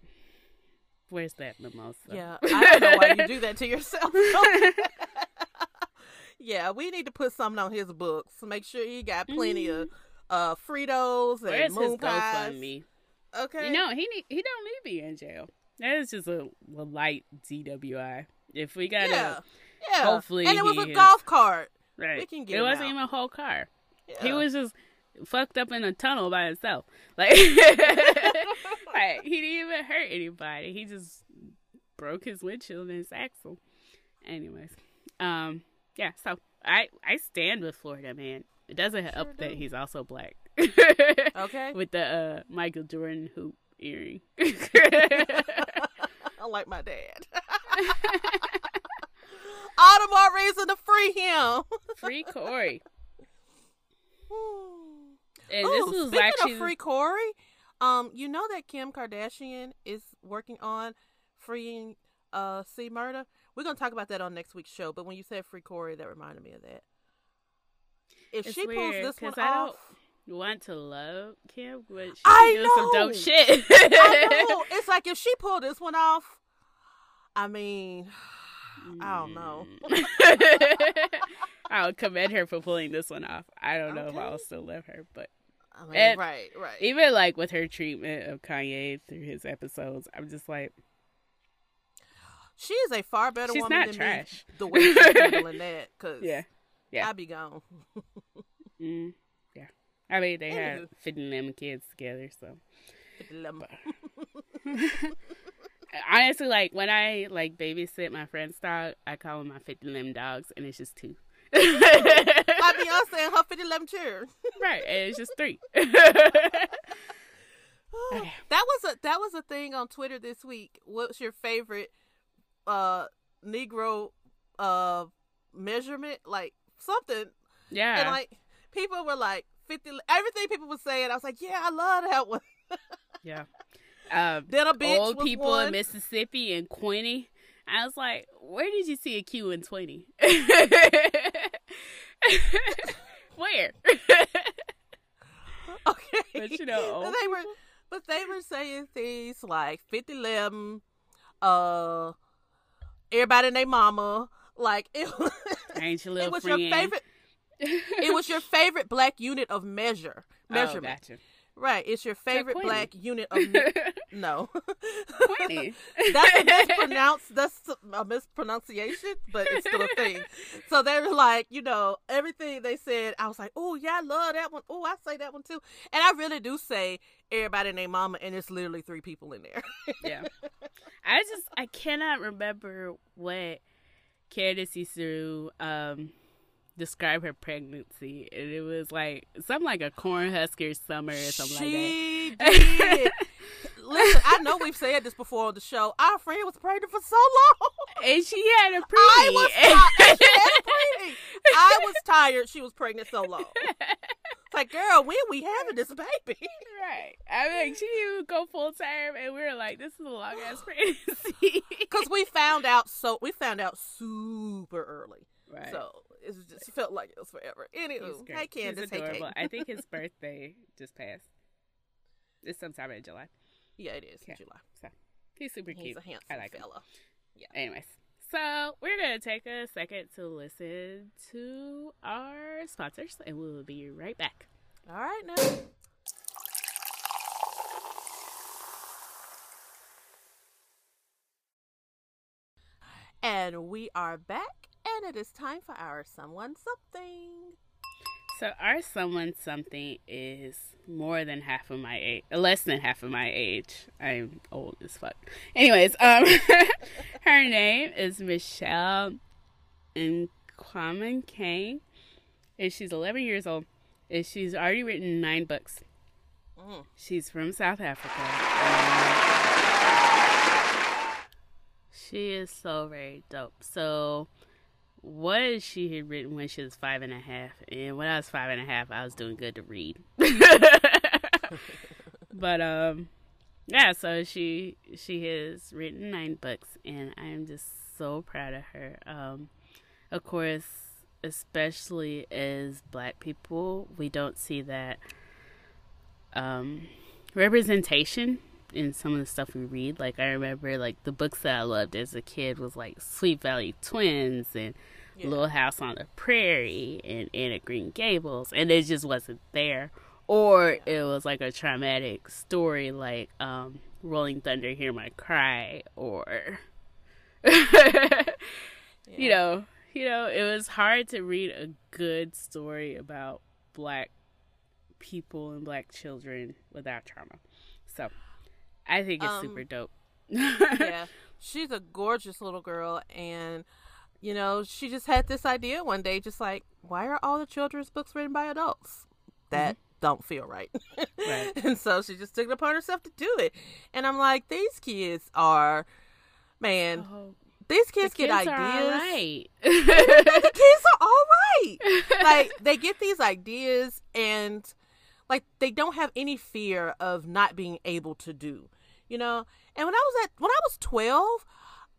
"Where's that mimosa?" Yeah, I don't know why you do that to yourself. yeah, we need to put something on his books. Make sure he got plenty of mm-hmm. Uh Fritos and Where's his moon pies. GoFundMe? Okay, You know, he need, he don't need to be in jail. That is just a, a light DWI. If we got yeah, to yeah. hopefully and it was a is- golf cart. right, we can get it wasn't out. even a whole car. Yeah. He was just fucked up in a tunnel by himself. Like, like he didn't even hurt anybody. He just broke his windshield and his axle. Anyways, um, yeah. So I I stand with Florida man. It doesn't help that he's also black. Okay. With the uh, Michael Jordan hoop earring. I like my dad. All the more reason to free him. Free Corey. And Ooh, this was speaking actually of free Corey, um, you know that Kim Kardashian is working on freeing uh C Murder. We're gonna talk about that on next week's show. But when you said free Corey, that reminded me of that. If It's she pulls this one I don't- want to love Kim, but she I doing some dope shit. I know it's like if she pulled this one off. I mean, I don't know. Mm. I would commend her for pulling this one off. I don't know if I'll still love her, but I mean, And- right, right. even like with her treatment of Kanye through his episodes, I'm just like, She is a far better She's woman not than trash. me. The way she's handling that, cause yeah, yeah. I'd be gone. Mm, yeah. I mean, they had Anywho. fitting them kids together, so. Lemon. Honestly, like when I like babysit my friend's dog, I call them my fifty limb dogs, and it's just two. Like Beyonce and her 50 lemon chair. right, and it's just three. That was a that was a thing on Twitter this week. What's your favorite uh Negro uh measurement? Like something. yeah, And like people were like fifty everything people were saying, I was like, Yeah, I love that one. yeah. Um, Then a bitch old people one. in Mississippi and Quinny. I was like, where did you see a Q in twenty? where? Okay. But, you know, But they were but they were saying things like fifty lemon, uh everybody and their mama. Like it, Ain't your it was friend? your favorite it was your favorite black unit of measure measurement. Oh, gotcha. Right. It's your favorite Quinny. black unit of me- no. That's a mispronounced. That's a mispronunciation, but it's still a thing. So they were like, you know, everything they said. I was like, oh yeah, I love that one. Oh, I say that one too. And I really do say everybody and their mama, and it's literally three people in there. yeah. I just I cannot remember what Candace to um describe her pregnancy and it was like something like a corn husker summer or something she like that. did. Listen, I know we've said this before on the show. Our friend was pregnant for so long. And she had a preemie. I was tired. She had a preemie. I was tired. She was pregnant so long. It's like, girl, when we having this baby? right. I mean she would go full term and we were like, This is a long ass pregnancy. Because we found out so we found out super early. right. So it just felt like it was forever. He's Anywho, hey Candace, He's hey adorable. Kate. I think his birthday just passed. It's sometime in July. yeah, it is Okay. July. So he's super He's cute. a handsome I like him. fella. Anyways, so we're gonna take a second to listen to our sponsors, and we'll be right back. All right now. And we are back, and it is time for our someone something. So our someone something is more than half of my age, less than half of my age. I'm old as fuck. Anyways, um, her name is Michelle Nkamankeng, and she's 11 years old, and she's already written nine books. She's from South Africa. she is so very dope. So, what she had written when she was five and a half, and when I was five and a half, I was doing good to read. but um, yeah. So she she has written nine books, and I am just so proud of her. Um, of course, especially as Black people, we don't see that um representation in some of the stuff we read. Like I remember like the books that I loved as a kid was like Sweet Valley Twins and Yeah. Little House on the Prairie and Anne at Green Gables and it just wasn't there. Or it was like a traumatic story like um Rolling Thunder Hear My Cry or you know, you know, it was hard to read a good story about black people and black children without trauma. So I think it's Um, super dope. yeah, she's a gorgeous little girl, and you know, she just had this idea one day, just like, why are all the children's books written by adults? That don't feel right. Right. and so she just took it upon herself to do it. And I'm like, these kids are, man, Oh, these the kids, kids get are ideas. all right. the kids are all right. like they get these ideas and like they don't have any fear of not being able to do. You know? And when I was at when I was 12,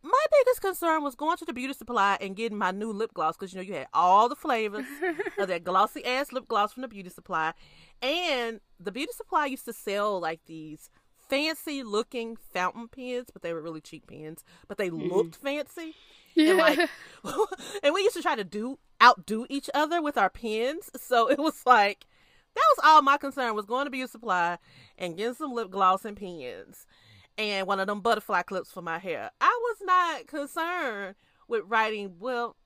my biggest concern was going to the beauty supply and getting my new lip gloss because you know you had all the flavors of that glossy ass lip gloss from the beauty supply. And the beauty supply used to sell like these fancy looking fountain pens, but they were really cheap pens, but they mm-hmm. looked fancy. And like and we used to try to do outdo each other with our pens. So it was like that was all my concern was going to beauty supply and getting some lip gloss and pens and one of them butterfly clips for my hair. I was not concerned with writing well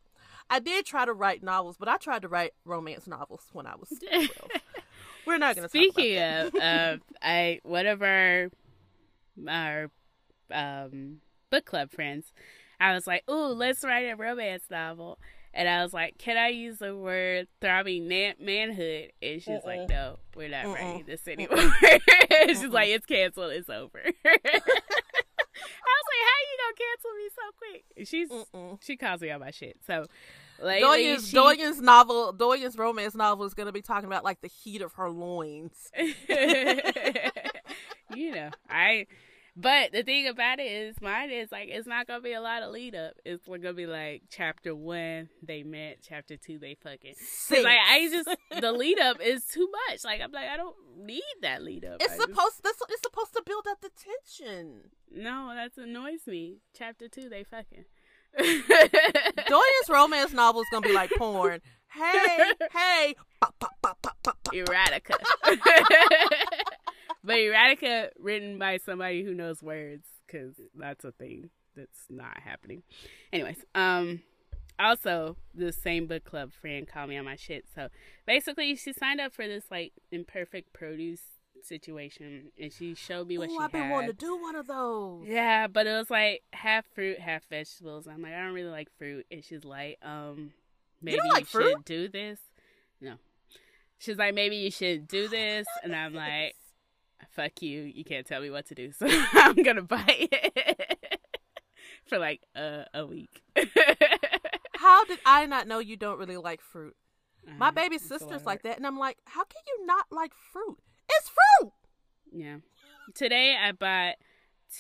I did try to write novels, but I tried to write romance novels when I was 12. We're not going to Speaking of, of I one of our our um, book club friends, I was like, "Ooh, let's write a romance novel." And I was like, "Can I use the word throbbing na- manhood?" And she's like, "No, we're not writing this anymore." she's like, "It's canceled. It's over." I was like, "How you gonna cancel me so quick?" And She's Mm-mm. she calls me on my shit. So, lately, Doyen's, she- Doyen's novel, Doyen's romance novel is going to be talking about like the heat of her loins. you know, I. But the thing about it is, mine is like it's not gonna be a lot of lead up. It's gonna be like chapter one they met, chapter two they fucking. Six. like I just the lead up is too much. Like I'm like I don't need that lead up. It's I just- supposed this it's supposed to build up the tension. no, that annoys me. Chapter two they fucking. Doyen's romance novel is gonna be like porn. Hey, hey, pop, pop, pop, pop, pop, pop. erotica. but erotica written by somebody who knows words because that's a thing that's not happening. Anyways, um, also the same book club friend called me on my shit. So basically, she signed up for this like imperfect produce situation, and she showed me what Ooh, she I've been had. wanting to do one of those. Yeah, but it was like half fruit, half vegetables. I'm like, I don't really like fruit. And she's like, um, maybe you, like should do this. No. She's like, maybe you should do this. And I'm like, fuck you. You can't tell me what to do. So I'm going to buy it for like uh, a week. How did I not know you don't really like fruit? My Um, baby sister's like that, and I'm like, how can you not like fruit? It's fruit. Yeah. Today I bought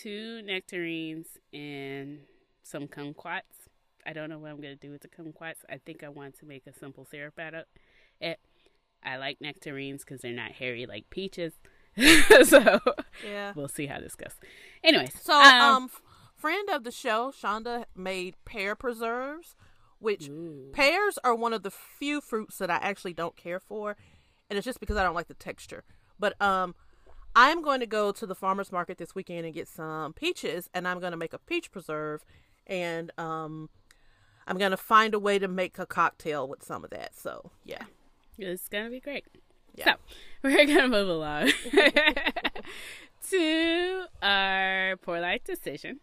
two nectarines and some kumquats. I don't know what I'm gonna do with the kumquats. I think I want to make a simple syrup out of it. I like nectarines because they're not hairy like peaches. so Yeah. we'll see how this goes. Anyways, So, um, f- friend of the show, Shonda made pear preserves, which pears are one of the few fruits that I actually don't care for, and it's just because I don't like the texture. But um, I'm going to go to the farmers market this weekend and get some peaches, and I'm going to make a peach preserve, and um, I'm going to find a way to make a cocktail with some of that. So, yeah. it's gonna be great. Yeah. So we're gonna move along to our poor life decision.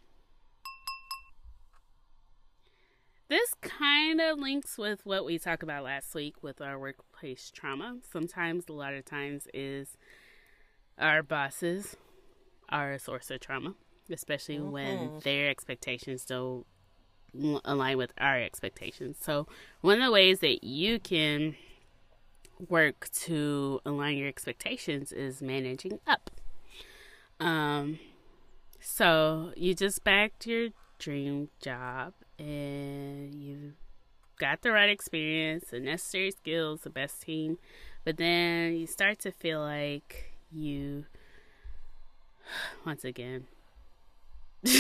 This kind of links with what we talked about last week with our workplace trauma. Sometimes, a lot of times, is our bosses are a source of trauma, especially when mm-hmm. their expectations don't align with our expectations. So, one of the ways that you can work to align your expectations is managing up. Um, so you just backed your dream job and you got the right experience, the necessary skills, the best team, but then you start to feel like you, once again, this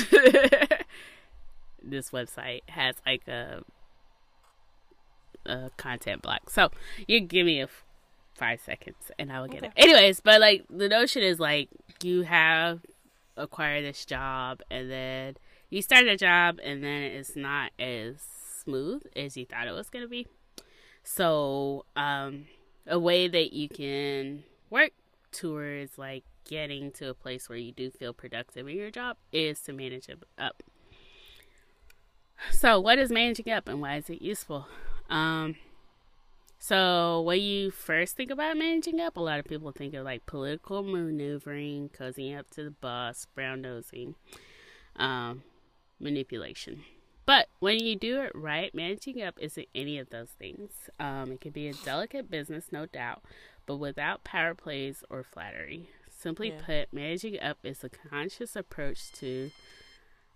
website has like a a content block. So you give me a f- five seconds and I will get it. Anyways, but like the notion is like you have acquired this job and then you start a job and then it's not as smooth as you thought it was going to be. So, um, a way that you can work towards like getting to a place where you do feel productive in your job is to manage it up. So, what is managing up and why is it useful? Um, so when you first think about managing up, a lot of people think of like political maneuvering, cozying up to the boss, brown nosing, um, manipulation. But when you do it right, managing up isn't any of those things. Um, it can be a delicate business, no doubt, but without power plays or flattery. Simply Yeah. put, managing up is a conscious approach to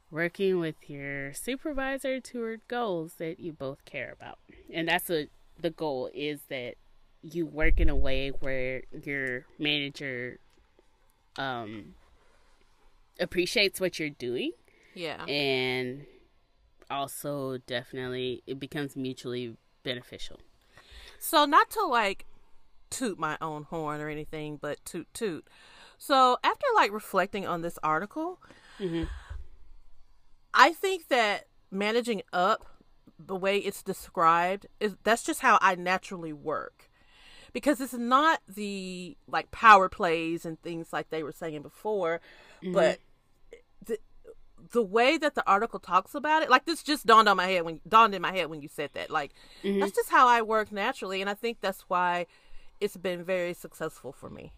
working with your supervisor toward goals that you both care about. And that's what the goal is that you work in a way where your manager um appreciates what you're doing Yeah. and also definitely it becomes mutually beneficial. So not to like toot my own horn or anything, but toot toot. So after like reflecting on this article, I think that managing up the way it's described is that's just how I naturally work. Because it's not the like power plays and things like they were saying before, but the the way that the article talks about it, like this just dawned on my head when dawned in my head when you said that. Like that's just how I work naturally, and I think that's why it's been very successful for me.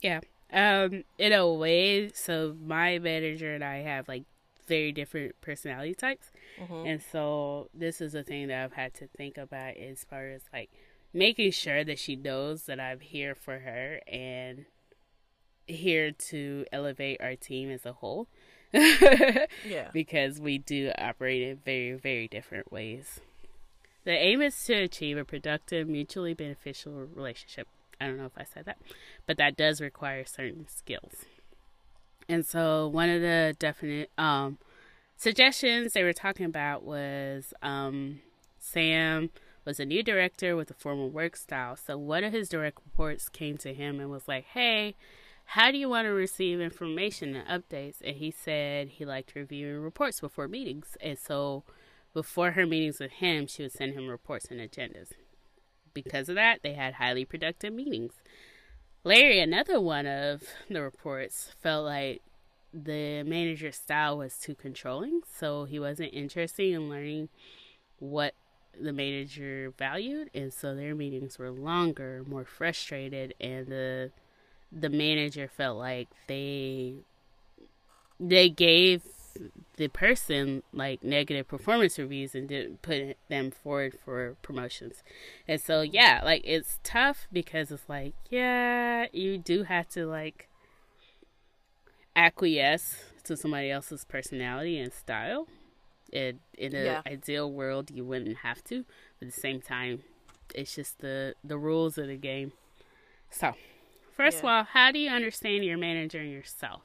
Yeah. Um, in a way, so my manager and I have like very different personality types. Mm-hmm. And so this is a thing that I've had to think about as far as like making sure that she knows that I'm here for her and here to elevate our team as a whole. Yeah. because we do operate in very, very different ways. The aim is to achieve a productive, mutually beneficial relationship. I don't know if I said that, but that does require certain skills. And so, one of the definite um, suggestions they were talking about was um, Sam was a new director with a formal work style. So, one of his direct reports came to him and was like, Hey, how do you want to receive information and updates? And he said he liked reviewing reports before meetings. And so, before her meetings with him, she would send him reports and agendas. Because of that, they had highly productive meetings. Larry, another one of the reports, felt like the manager's style was too controlling, so he wasn't interested in learning what the manager valued, and so their meetings were longer, more frustrated, and the the manager felt like they they gave the person like negative performance reviews and didn't put them forward for promotions. And so yeah, like it's tough because it's like, yeah, you do have to like acquiesce to somebody else's personality and style. It, in an Yeah. ideal world you wouldn't have to, but at the same time it's just the the rules of the game. So, first of all, how do you understand your manager and yourself?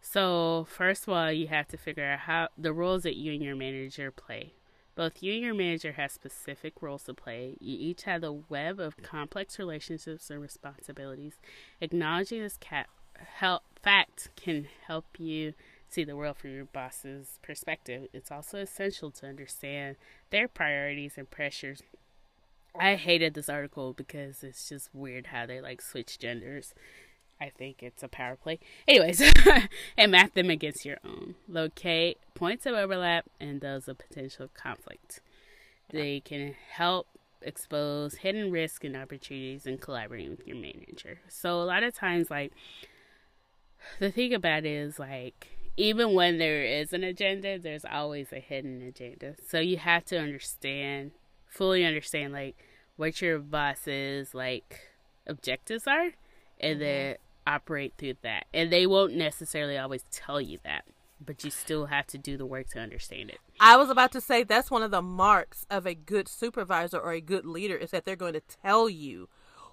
So, first of all, you have to figure out how the roles that you and your manager play. Both you and your manager have specific roles to play. You each have a web of complex relationships and responsibilities. Acknowledging this help fact can help you see the world from your boss's perspective. It's also essential to understand their priorities and pressures. I hated this article because it's just weird how they like switch genders. I think it's a power play. Anyways, and map them against your own. Locate points of overlap and those of potential conflict. They can help expose hidden risks and opportunities in collaborating with your manager. So a lot of times, like the thing about it is like even when there is an agenda, there's always a hidden agenda. So you have to understand, fully understand, like what your boss's like objectives are, and mm-hmm. then operate through that. And they won't necessarily always tell you that, but you still have to do the work to understand it. I was about to say that's one of the marks of a good supervisor or a good leader is that they're going to tell you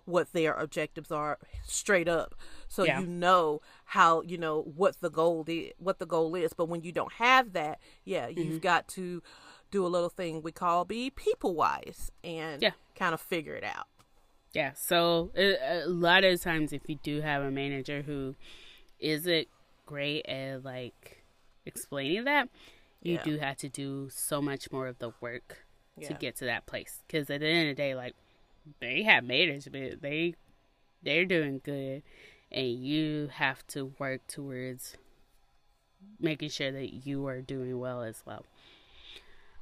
what their objectives are straight up so Yeah. you know how you know what the goal is what the goal is but when you don't have that yeah Mm-hmm. you've got to do a little thing we call be people wise and Yeah. kind of figure it out Yeah, so a, a lot of times, if you do have a manager who isn't great at like explaining that, you Yeah. do have to do so much more of the work to get to that place. Because at the end of the day, like they have management, they they're doing good, and you have to work towards making sure that you are doing well as well.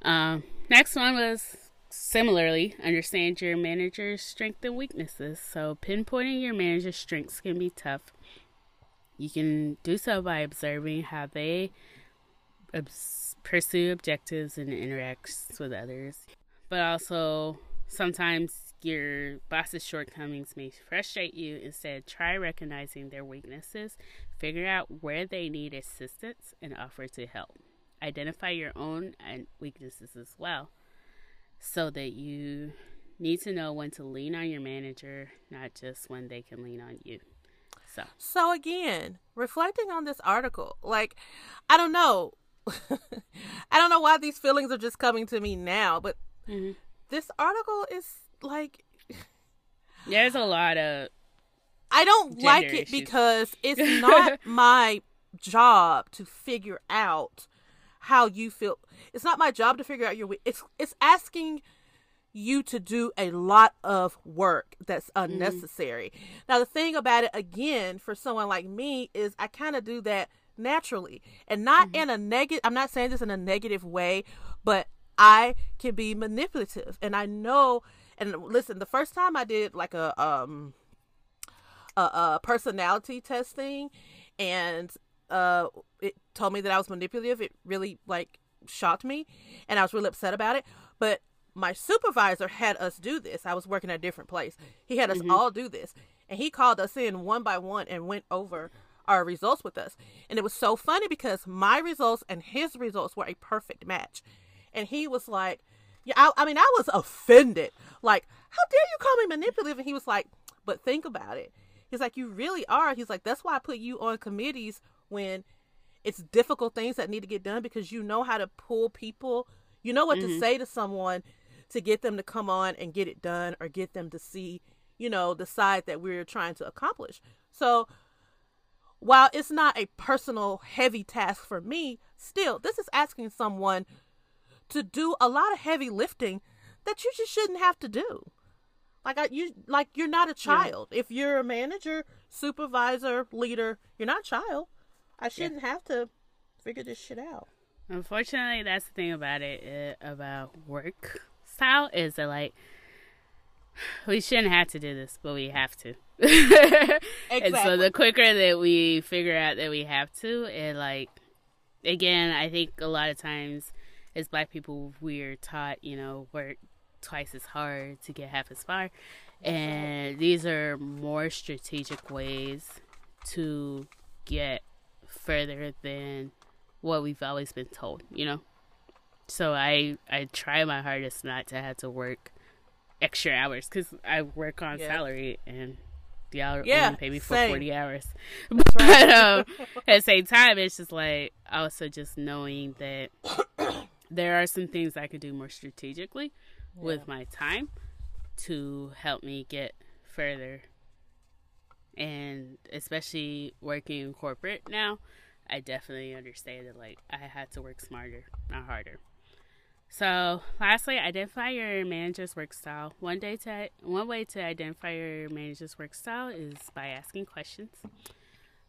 Um, next one was similarly understand your manager's strengths and weaknesses. So pinpointing your manager's strengths can be tough. You can do so by observing how they pursue objectives and interacts with others. But also sometimes your boss's shortcomings may frustrate you. Instead, try recognizing their weaknesses, figure out where they need assistance, and offer to help. Identify your own weaknesses as well so that you need to know when to lean on your manager, not just when they can lean on you. So, So again, reflecting on this article, like I don't know, I don't know why these feelings are just coming to me now, but Mhm. this article is like there's a lot of I don't like it issues. because it's not my job to figure out how you feel. It's not my job to figure out your. we- It's it's asking you to do a lot of work that's unnecessary. Now the thing about it again for someone like me is I kind of do that naturally and not in a negative I'm not saying this in a negative way, but I can be manipulative and I know and listen, the first time I did like a um a, a personality testing and uh told me that I was manipulative. It really like shocked me and I was really upset about it. But my supervisor had us do this. I was working at a different place. He had us mm-hmm. all do this. And he called us in one by one and went over our results with us. And it was so funny because my results and his results were a perfect match. And he was like, yeah, I, I mean, I was offended. Like, how dare you call me manipulative? And he was like, but think about it. He's like, you really are. He's like, that's why I put you on committees when it's difficult things that need to get done because you know how to pull people. You know what to mm-hmm. say to someone to get them to come on and get it done or get them to see, you know, the side that we're trying to accomplish. So while it's not a personal heavy task for me, still, this is asking someone to do a lot of heavy lifting that you just shouldn't have to do. Like I, you, like you're not a child. If you're a manager, supervisor, leader, you're not a child. I shouldn't have to figure this shit out. Unfortunately, that's the thing about it uh, about work style is that like we shouldn't have to do this, but we have to. And so the quicker that we figure out that we have to, and like again, I think a lot of times as black people we're taught, you know, work twice as hard to get half as far. And these are more strategic ways to get further than what we've always been told, you know? So I I try my hardest not to have to work extra hours because I work on Yeah. salary and y'all Yeah, only pay me for same. 40 hours. But um, at the same time, it's just like also just knowing that there are some things I could do more strategically with my time to help me get further. And especially working in corporate now, I definitely understand that like I had to work smarter, not harder. So, lastly, identify your manager's work style. One day to one way to identify your manager's work style is by asking questions.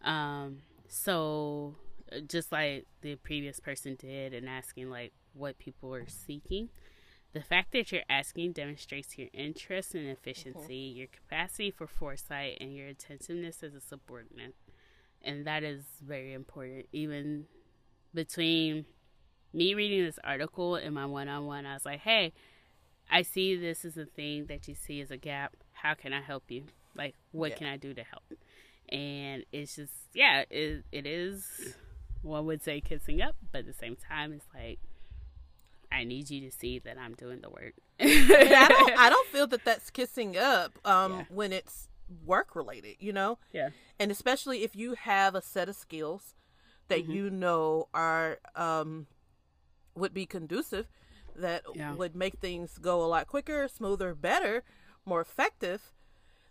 Um, so just like the previous person did, and asking like what people are seeking. The fact that you're asking demonstrates your interest and efficiency, your capacity for foresight, and your attentiveness as a subordinate. And that is very important. Even between me reading this article and my one on one, I was like, hey, I see this is a thing that you see as a gap. How can I help you? Like, what Yeah. can I do to help? And it's just, yeah, it, it is, one would say kissing up, but at the same time, it's like, I need you to see that I'm doing the work. I don't I don't feel that that's kissing up um Yeah. when it's work related, you know? yeah. And especially if you have a set of skills that Mm-hmm. you know are um would be conducive that Yeah. would make things go a lot quicker, smoother, better, more effective,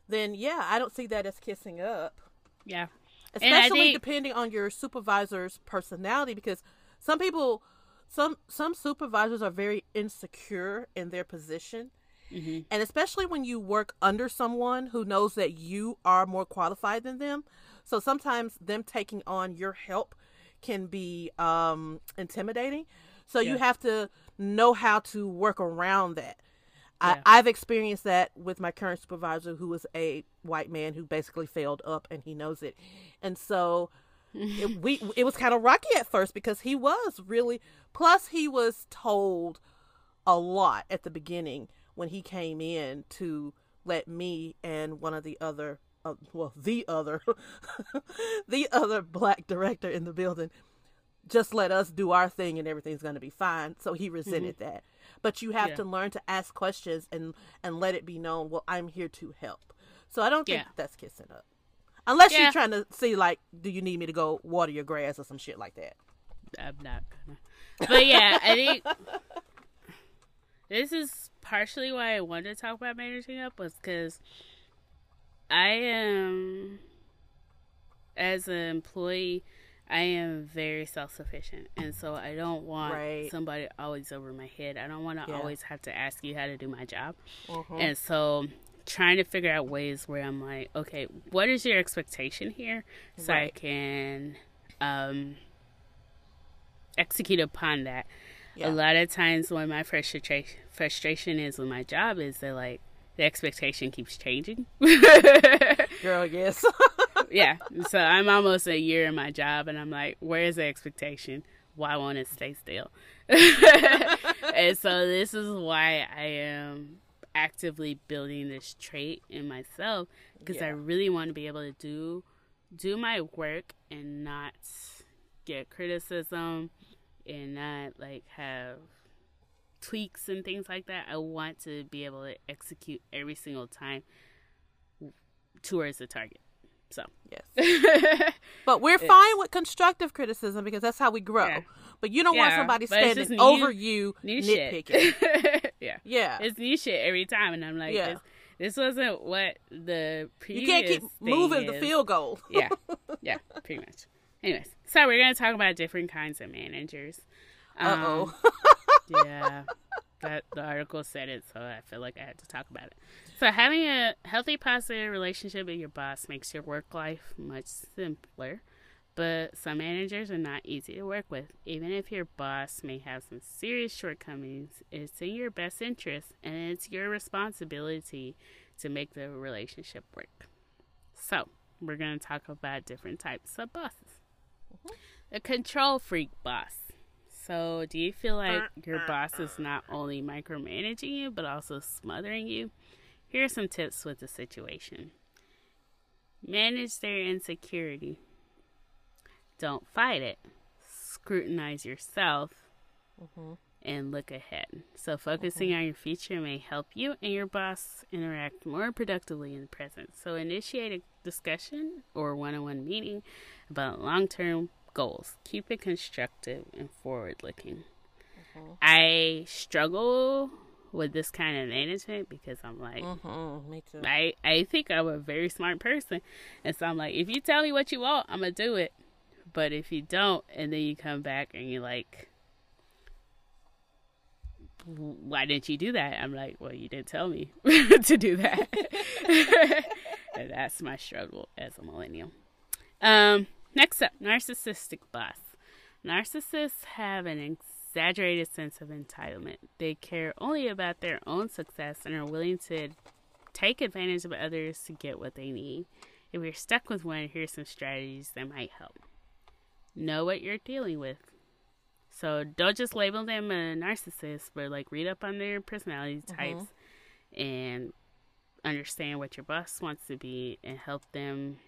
then yeah, I don't see that as kissing up. Yeah. Especially think- depending on your supervisor's personality because some people some some supervisors are very insecure in their position Mm-hmm. and especially when you work under someone who knows that you are more qualified than them so sometimes them taking on your help can be um intimidating so you have to know how to work around that Yeah. I, I've experienced that with my current supervisor, who is a white man who basically failed up, and he knows it. And so it, we it was kind of rocky at first because he was really. Plus, he was told a lot at the beginning when he came in to let me and one of the other, uh, well, the other, the other black director in the building just let us do our thing and everything's going to be fine. So he resented that. But you have Yeah. to learn to ask questions and and let it be known, well, I'm here to help. So I don't think Yeah. that's kissing up. Unless Yeah. you're trying to see like do you need me to go water your grass or some shit like that. I'm not gonna. But yeah, I think this is partially why I wanted to talk about managing up was because I am, as an employee, I am very self sufficient, and so I don't want Right. somebody always over my head. I don't want to Yeah. always have to ask you how to do my job, Mhm. and so trying to figure out ways where I'm like, okay, what is your expectation here, so I can um, execute upon that. Yeah. A lot of times, when my frustra- frustration is with my job, is that like the expectation keeps changing. Girl, yes. yeah, so I'm almost a year in my job, and I'm like, where's the expectation? Why won't it stay still? and so this is why I am actively building this trait in myself because I really want to be able to do do my work and not get criticism and not like have tweaks and things like that. I want to be able to execute every single time towards the target. So yes. But we're fine with constructive criticism because that's how we grow. Yeah. But you don't want somebody standing new- over you new nitpicking. shit. yeah. Yeah. It's new shit every time, and I'm like, Yeah. this, this wasn't what the previous. you can't keep moving the field goal. yeah, yeah, pretty much. Anyways, so we're gonna talk about different kinds of managers. Uh oh. Yeah, that the article said it, so I feel like I had to talk about it. So having a healthy, positive relationship with your boss makes your work life much simpler. But some managers are not easy to work with. Even if your boss may have some serious shortcomings, it's in your best interest and it's your responsibility to make the relationship work. So, we're going to talk about different types of bosses. Mm-hmm. The control freak boss. So, do you feel like your boss is not only micromanaging you, but also smothering you? Here are some tips with the situation manage their insecurity, don't fight it, scrutinize yourself, mm-hmm. and look ahead. So, focusing mm-hmm. on your future may help you and your boss interact more productively in the present. So, initiate a discussion or one on one meeting about long term goals. Keep it constructive and forward looking. Mm-hmm. I struggle with this kind of management because I'm like, Mm-hmm, me too. I, I think I'm a very smart person. And so I'm like, if you tell me what you want, I'm going to do it. But if you don't, and then you come back and you're like, why didn't you do that? I'm like, well, you didn't tell me to do that. that's my struggle as a millennial. Um, next up, narcissistic boss. Narcissists have an exaggerated sense of entitlement. They care only about their own success and are willing to take advantage of others to get what they need. If you're stuck with one, here's some strategies that might help. Know what you're dealing with. So don't just label them a narcissist, but like read up on their personality types and understand what your boss wants to be and help them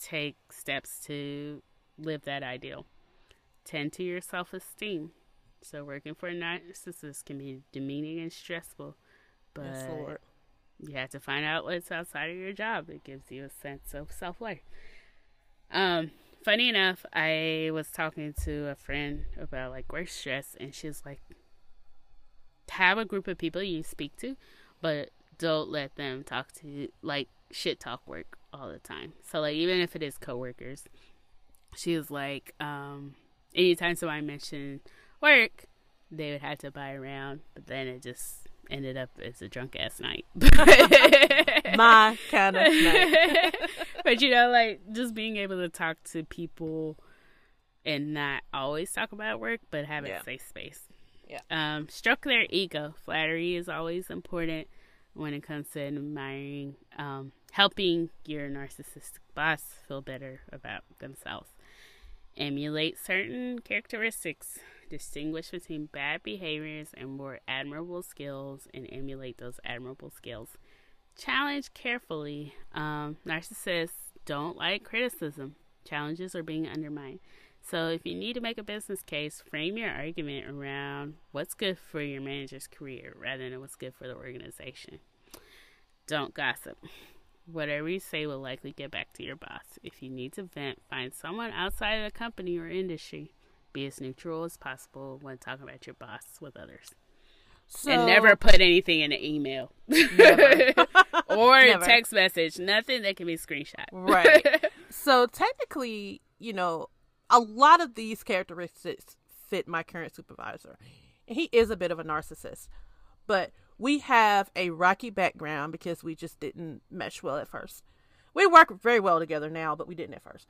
take steps to live that ideal. Tend to your self esteem. So working for a narcissist can be demeaning and stressful, but Yes, you have to find out what's outside of your job that gives you a sense of self worth. Um, funny enough, I was talking to a friend about like work stress, and she's like, have a group of people you speak to, but don't let them talk to you like shit talk work all the time. So like even if it is coworkers, she was like, um, anytime somebody mentioned work, they would have to buy around, but then it just ended up as a drunk ass night. My kind of night. but you know, like just being able to talk to people and not always talk about work, but have Yeah. a safe space. Yeah. Um, stroke their ego. Flattery is always important when it comes to admiring, um, helping your narcissistic boss feel better about themselves. Emulate certain characteristics. Distinguish between bad behaviors and more admirable skills, and emulate those admirable skills challenge carefully. Um, narcissists don't like criticism. Challenges are being undermined. So if you need to make a business case, frame your argument around what's good for your manager's career rather than what's good for the organization. Don't gossip. Whatever you say will likely get back to your boss. If you need to vent, find someone outside of the company or industry. Be as neutral as possible when talking about your boss with others So, and never put anything in an email Never. or a text message. Nothing that can be screenshot. Right. so technically, you know, a lot of these characteristics fit my current supervisor. He is a bit of a narcissist. But we have a rocky background because we just didn't mesh well at first. We work very well together now, but we didn't at first.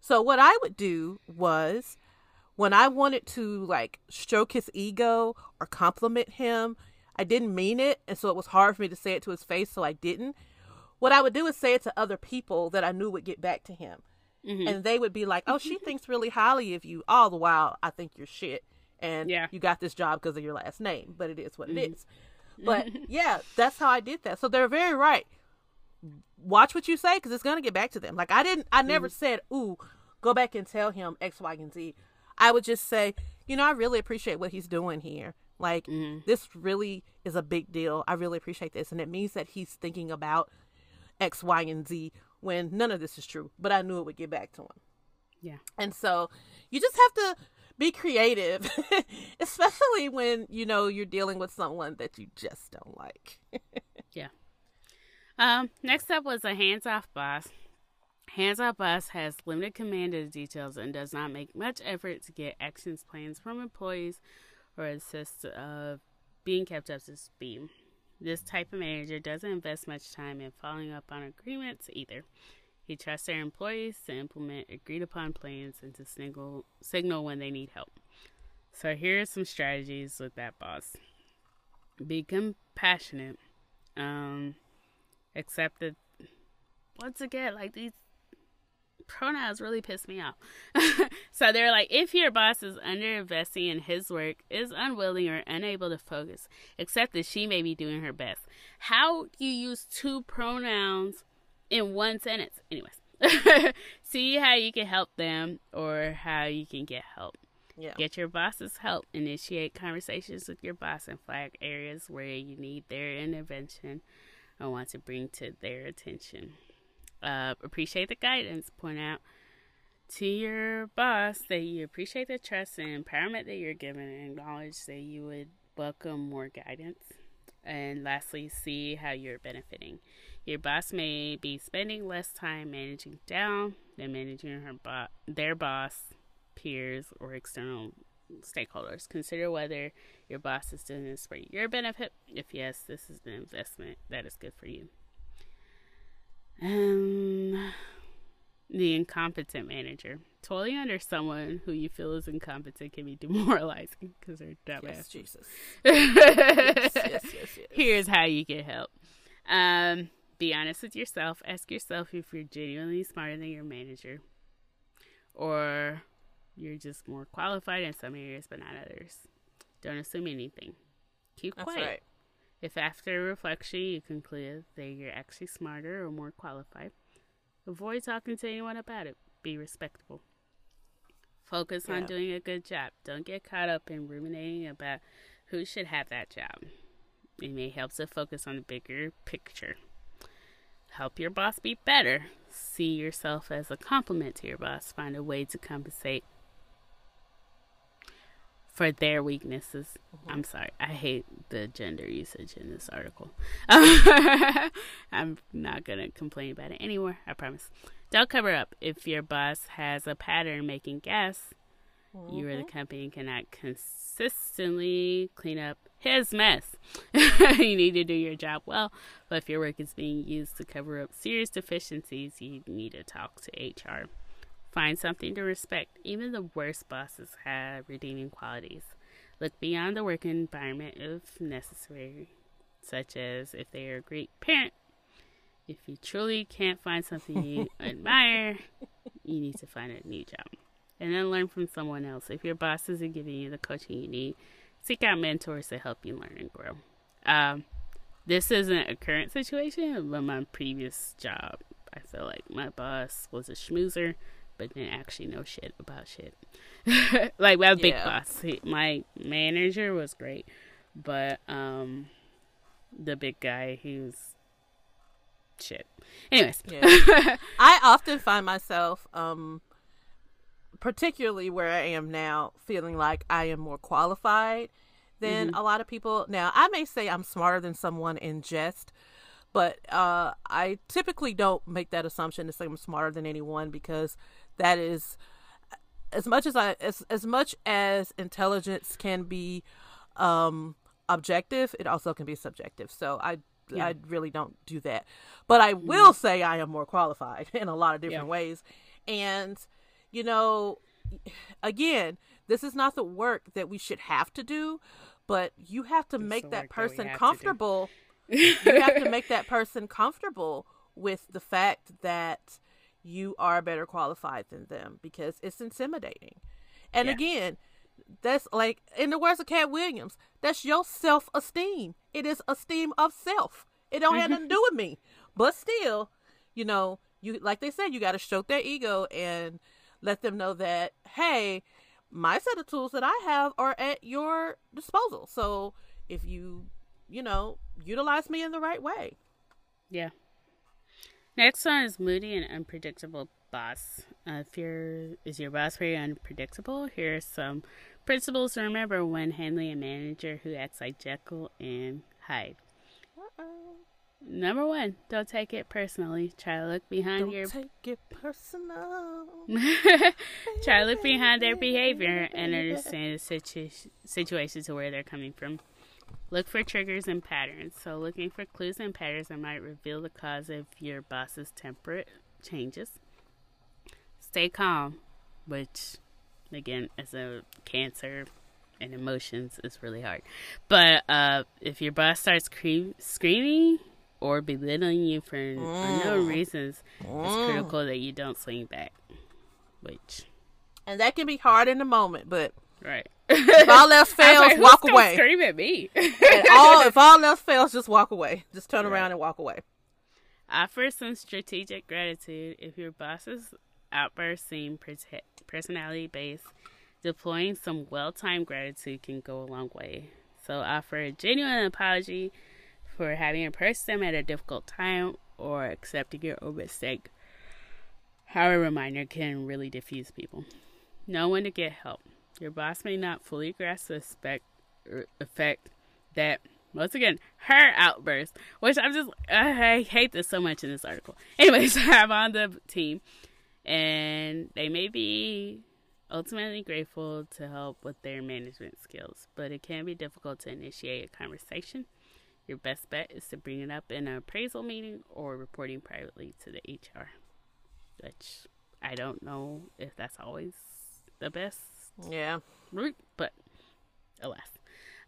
So what I would do was when I wanted to like stroke his ego or compliment him, I didn't mean it, and so it was hard for me to say it to his face, so I didn't. What I would do is say it to other people that I knew would get back to him. Mm-hmm. And they would be like, "Oh, she mm-hmm. thinks really highly of you." All the while, I think you're shit, and Yeah. you got this job because of your last name. But it is what it mm-hmm. is. But yeah, that's how I did that. So they're very right. Watch what you say because it's gonna get back to them. Like I didn't, I never said, "Ooh, go back and tell him X, Y, and Z." I would just say, you know, I really appreciate what he's doing here. Like this really is a big deal. I really appreciate this, and it means that he's thinking about X, Y, and Z when none of this is true. But I knew it would get back to him. Yeah. And so you just have to be creative, especially when you know you're dealing with someone that you just don't like. Yeah. Um, next up was a hands off boss. Hands off boss has limited command of details and does not make much effort to get actions plans from employees or assist of being kept up to speed. This type of manager doesn't invest much time in following up on agreements either. He trusts their employees to implement agreed upon plans and to signal, signal when they need help. So here are some strategies with that boss. Be compassionate. Um, accept that once again, like these pronouns really piss me off. so they're like, if your boss is under investing in his work, is unwilling or unable to focus, except that she may be doing her best. How do you use two pronouns in one sentence? Anyways, see how you can help them or how you can get help. Yeah. Get your boss's help. Initiate conversations with your boss and flag areas where you need their intervention or want to bring to their attention. Uh, appreciate the guidance. Point out to your boss that you appreciate the trust and empowerment that you're given and acknowledge that you would welcome more guidance. And lastly, see how you're benefiting. Your boss may be spending less time managing down than managing her bo- their boss, peers, or external stakeholders. Consider whether your boss is doing this for your benefit. If yes, this is an investment that is good for you. Um, the incompetent manager. Totally under someone who you feel is incompetent can be demoralizing because they're Yes, dumbass. Jesus. yes, yes, yes, yes, yes. Here's how you get help. Um, Be honest with yourself. Ask yourself if you're genuinely smarter than your manager or you're just more qualified in some areas but not others. Don't assume anything. Keep That's quiet. right. If after reflection you conclude that you're actually smarter or more qualified, avoid talking to anyone about it. Be respectful. Focus on doing a good job. Don't get caught up in ruminating about who should have that job. It may help to focus on the bigger picture. Help your boss be better. See yourself as a compliment to your boss. Find a way to compensate for their weaknesses. Mm-hmm. I'm sorry, I hate the gender usage in this article. I'm not gonna complain about it anymore. I promise. Don't cover up. If your boss has a pattern making gas, you or the mm-hmm. company cannot consistently clean up his mess. you need to do your job well, but if your work is being used to cover up serious deficiencies, you need to talk to HR. Find something to respect. Even the worst bosses have redeeming qualities. Look beyond the work environment if necessary, such as if they are a great parent. If you truly can't find something you admire, you need to find a new job. And then learn from someone else. If your boss isn't giving you the coaching you need, seek out mentors to help you learn and grow. Um, this isn't a current situation, but my previous job, I feel like my boss was a schmoozer, but didn't actually know shit about shit. like my big Yeah. boss, he, my manager was great, but um, the big guy, he was shit. Anyways, Yeah. I often find myself, um, particularly where I am now, feeling like I am more qualified than a lot of people. Now, I may say I'm smarter than someone in jest, but uh, I typically don't make that assumption to say I'm smarter than anyone because that is as much as I as as much as intelligence can be um objective, it also can be subjective. So I Yeah. I really don't do that. But I will say I am more qualified in a lot of different Yeah. ways. And you know, again, this is not the work that we should have to do, but you have to make that that person do. comfortable. you have to make that person comfortable with the fact that you are better qualified than them because it's intimidating. And Yeah. again, that's like in the words of Katt Williams, that's your self esteem. It is esteem of self. It don't have nothing to mm-hmm. do with me. But still, you know, you like they said, you gotta stroke their ego and let them know that, hey, my set of tools that I have are at your disposal. So if you, you know, utilize me in the right way. Yeah. Next one is moody and unpredictable boss. Uh, if your is your boss very unpredictable, here are some principles to remember when handling a manager who acts like Jekyll and Hyde. Number one, don't take it personally. Try to look behind Don't your take it personal. try to look behind their behavior and understand the situ- situation to where they're coming from. Look for triggers and patterns. So, looking for clues and patterns that might reveal the cause of your boss's temperate changes. Stay calm, which, again, as a cancer and emotions, is really hard. But uh, if your boss starts cre- screaming or belittling you for unknown reasons, it's critical that you don't swing back. Which, And that can be hard in the moment, but right. If all else fails, like, walk gonna away. Scream at me. All if all else fails, just walk away. Just turn around and walk away. Offer some strategic gratitude if your boss's outbursts seem prote- personality based. Deploying some well timed gratitude can go a long way. So, offer a genuine apology for having impressed them at a difficult time or accepting your own mistake. How a reminder can really diffuse people. Know when to get help. Your boss may not fully grasp the spec- er, effect that, once again, her outburst, which I'm just, I hate this so much in this article. Anyways, I'm on the team, and they may be ultimately grateful to help with their management skills, but it can be difficult to initiate a conversation. Your best bet is to bring it up in an appraisal meeting or reporting privately to the HR, which I don't know if that's always the best Yeah. but alas.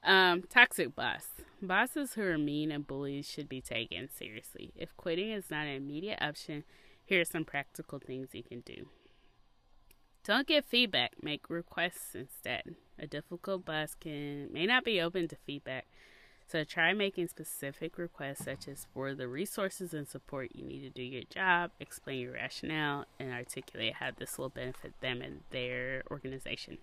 Um, toxic boss. Bosses who are mean and bullies should be taken seriously. If quitting is not an immediate option, here are some practical things you can do. Don't give feedback, make requests instead. A difficult boss can may not be open to feedback, so try making specific requests such as for the resources and support you need to do your job, explain your rationale, and articulate how this will benefit them and their organization.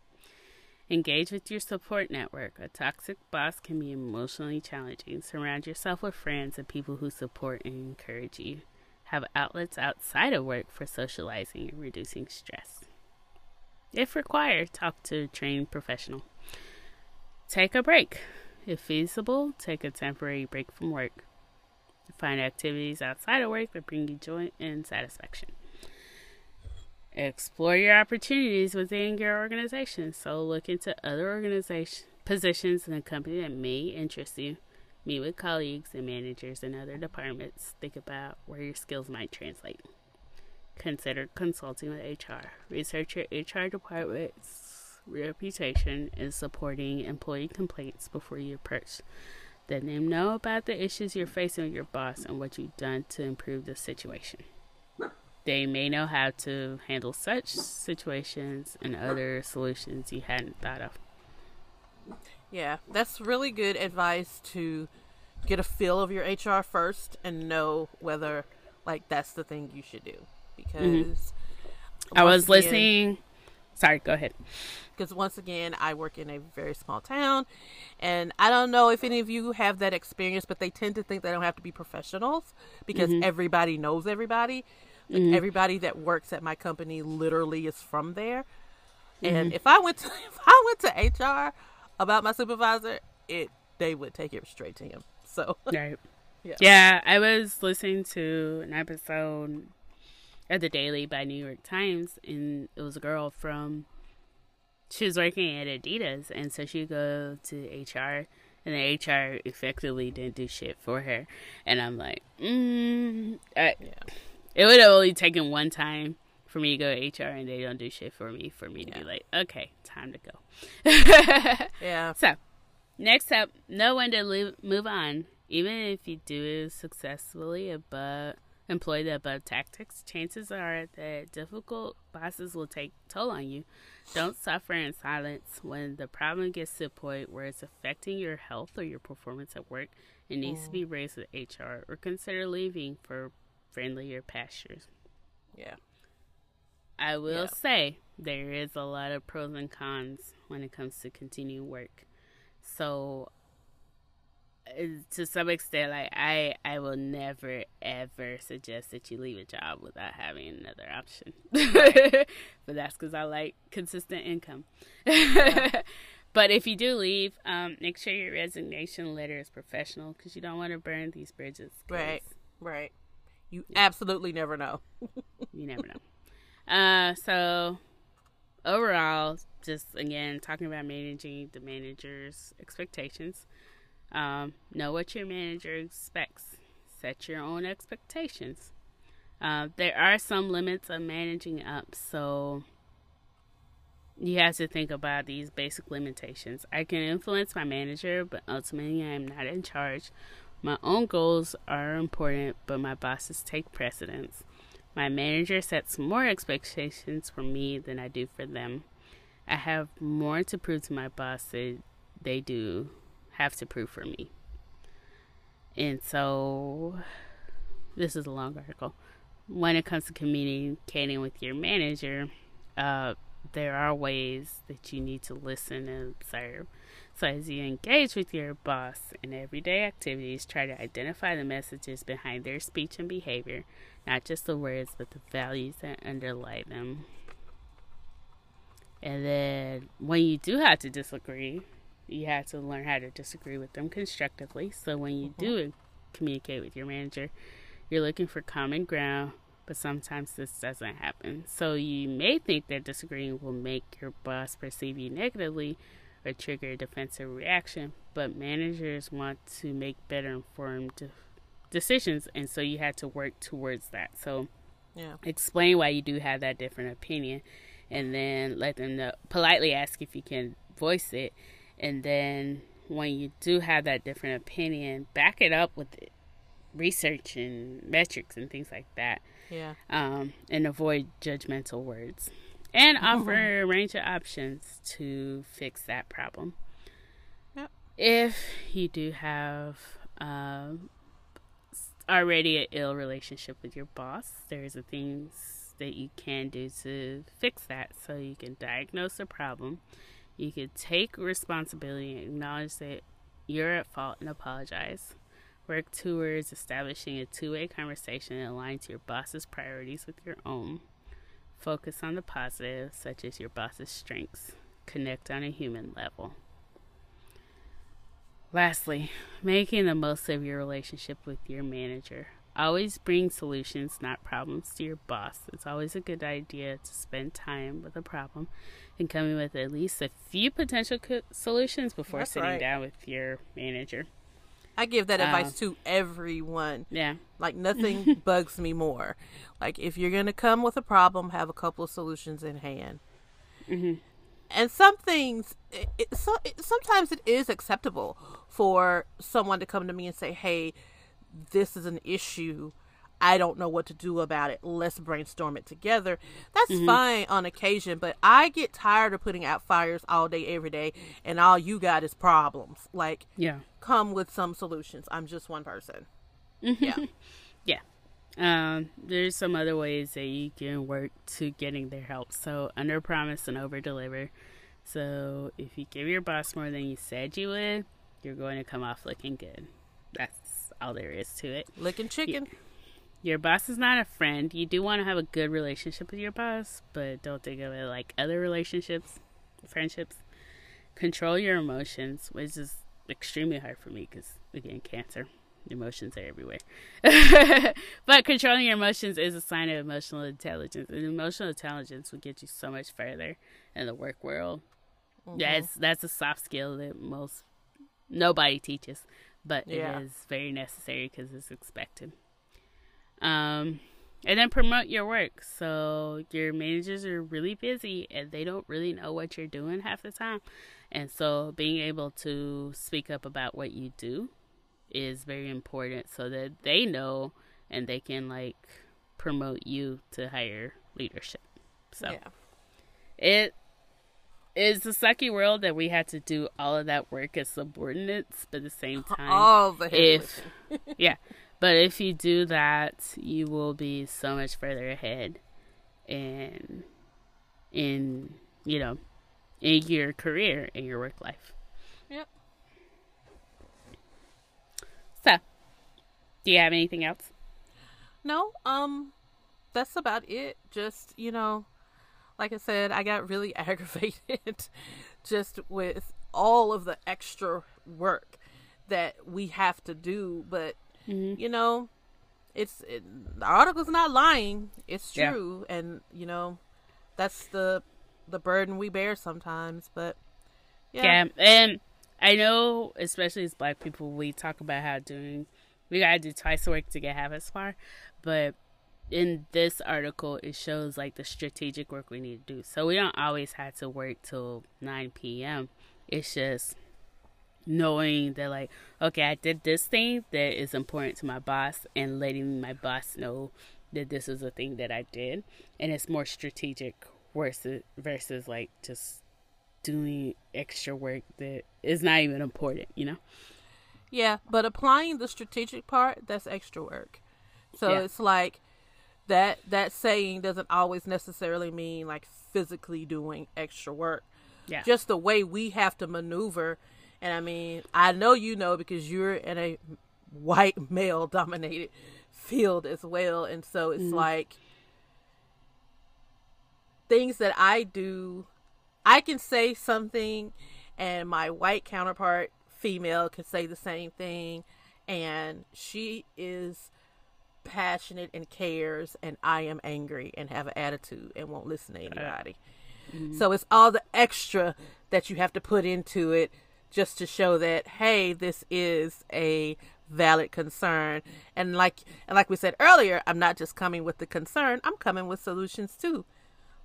Engage with your support network. A toxic boss can be emotionally challenging. Surround yourself with friends and people who support and encourage you. Have outlets outside of work for socializing and reducing stress. If required, talk to a trained professional. Take a break. If feasible, take a temporary break from work. Find activities outside of work that bring you joy and satisfaction. Explore your opportunities within your organization. So look into other organization positions in a company that may interest you. Meet with colleagues and managers in other departments. Think about where your skills might translate. Consider consulting with HR. Research your HR department's reputation in supporting employee complaints before you approach. Let them know about the issues you're facing with your boss and what you've done to improve the situation. They may know how to handle such situations and other solutions you hadn't thought of. Yeah, that's really good advice to get a feel of your HR first and know whether like that's the thing you should do because mm-hmm. I was listening sorry, go ahead. Because once again, I work in a very small town, and I don't know if any of you have that experience, but they tend to think they don't have to be professionals because mm-hmm. everybody knows everybody. Like mm-hmm. Everybody that works at my company literally is from there. And mm-hmm. if I went to if I went to HR about my supervisor, it they would take it straight to him. So right. Yeah. yeah, I was listening to an episode of the Daily by New York Times, and it was a girl from. She was working at Adidas, and so she'd go to HR, and the HR effectively didn't do shit for her. And I'm like, mm, I, yeah. It would have only taken one time for me to go to HR, and they don't do shit for me. For me to yeah. be like, okay, time to go. yeah. So, next up, know when to live, move on. Even if you do it successfully above employ the above tactics, chances are that difficult bosses will take toll on you. Don't suffer in silence when the problem gets to the point where it's affecting your health or your performance at work. It needs mm. to be mm. raised with HR or consider leaving for friendlier pastures. Yeah. I will yeah. say there is a lot of pros and cons when it comes to continuing work. So to some extent, like I, I will never ever suggest that you leave a job without having another option. but that's because I like consistent income. but if you do leave, um, make sure your resignation letter is professional because you don't want to burn these bridges. Right, right. You yeah. absolutely never know. you never know. Uh, so overall, just again talking about managing the manager's expectations. Um, know what your manager expects. Set your own expectations. Uh, there are some limits of managing up, so you have to think about these basic limitations. I can influence my manager, but ultimately I am not in charge. My own goals are important, but my bosses take precedence. My manager sets more expectations for me than I do for them. I have more to prove to my boss than they do have to prove for me. And so, this is a long article. When it comes to communicating with your manager, uh, there are ways that you need to listen and observe. So, as you engage with your boss in everyday activities, try to identify the messages behind their speech and behavior, not just the words, but the values that underlie them. And then, when you do have to disagree, you have to learn how to disagree with them constructively. So when you mm-hmm. do communicate with your manager, you're looking for common ground, but sometimes this doesn't happen. So you may think that disagreeing will make your boss perceive you negatively or trigger a defensive reaction, but managers want to make better informed decisions, and so you have to work towards that. So yeah. explain why you do have that different opinion, and then let them know politely ask if you can voice it and then when you do have that different opinion, back it up with research and metrics and things like that. Yeah. Um, and avoid judgmental words. And offer a range of options to fix that problem. Yep. If you do have um, already an ill relationship with your boss, there's a things that you can do to fix that. So you can diagnose the problem, you can take responsibility and acknowledge that you're at fault and apologize. Work towards establishing a two way conversation that aligns your boss's priorities with your own. Focus on the positive, such as your boss's strengths. Connect on a human level. Lastly, making the most of your relationship with your manager. Always bring solutions, not problems, to your boss. It's always a good idea to spend time with a problem and coming with at least a few potential co- solutions before That's sitting right. down with your manager. I give that Um, advice to everyone. Yeah. Like nothing bugs me more. Like if you're gonna come with a problem, have a couple of solutions in hand. Mhm. And some things, it, it, so, it, sometimes it is acceptable for someone to come to me and say, "Hey, this is an issue. I don't know what to do about it. Let's brainstorm it together." That's fine on occasion, but I get tired of putting out fires all day, every day, and all you got is problems. Like, Yeah. come with some solutions. I'm just one person. Yeah. Yeah. Um, there's some other ways that you can work to getting their help. So under promise and over deliver. So if you give your boss more than you said you would, you're going to come off looking good. That's all there is to it. Licking chicken. Your boss is not a friend. You do want to have a good relationship with your boss, but don't think of it like other relationships, friendships. Control your emotions, which is extremely hard for me because, again, cancer. Emotions are everywhere. but controlling your emotions is a sign of emotional intelligence. And emotional intelligence will get you so much further in the work world. Mm-hmm. That's that's a soft skill that most nobody teaches, but Yeah. it is very necessary because it's expected. Um, and then promote your work. So your managers are really busy and they don't really know what you're doing half the time. And so being able to speak up about what you do is very important so that they know and they can like promote you to higher leadership. So Yeah. it is a sucky world that we had to do all of that work as subordinates, but at the same time, All the if yeah, but if you do that, you will be so much further ahead, in in you know, in your career in your work life. Yep. So, do you have anything else? No, um, that's about it. Just, you know, like I said, I got really aggravated just with all of the extra work that we have to do. But, Mm-hmm. you know, it's it, the article's not lying. It's Yeah. true. And, you know, that's the the burden we bear sometimes. But, yeah. Yeah, and I know, especially as Black people, we talk about how doing we gotta do twice the work to get half as far, but in this article, it shows like the strategic work we need to do. So we don't always have to work till nine p.m. It's just knowing that like okay i did this thing that is important to my boss and letting my boss know that this is a thing that i did and it's more strategic versus versus like just doing extra work that is not even important you know Yeah, but applying the strategic part, that's extra work. So Yeah. it's like that that saying doesn't always necessarily mean like physically doing extra work. yeah Just the way we have to maneuver. And I mean, I know you know because you're in a white male dominated field as well. And so it's mm. like things that I do, I can say something, and my white counterpart, female, can say the same thing, and she is passionate and cares, and I am angry and have an attitude and won't listen to anybody. Mm-hmm. So it's all the extra that you have to put into it just to show that hey, this is a valid concern. And like and like we said earlier, I'm not just coming with the concern, I'm coming with solutions too.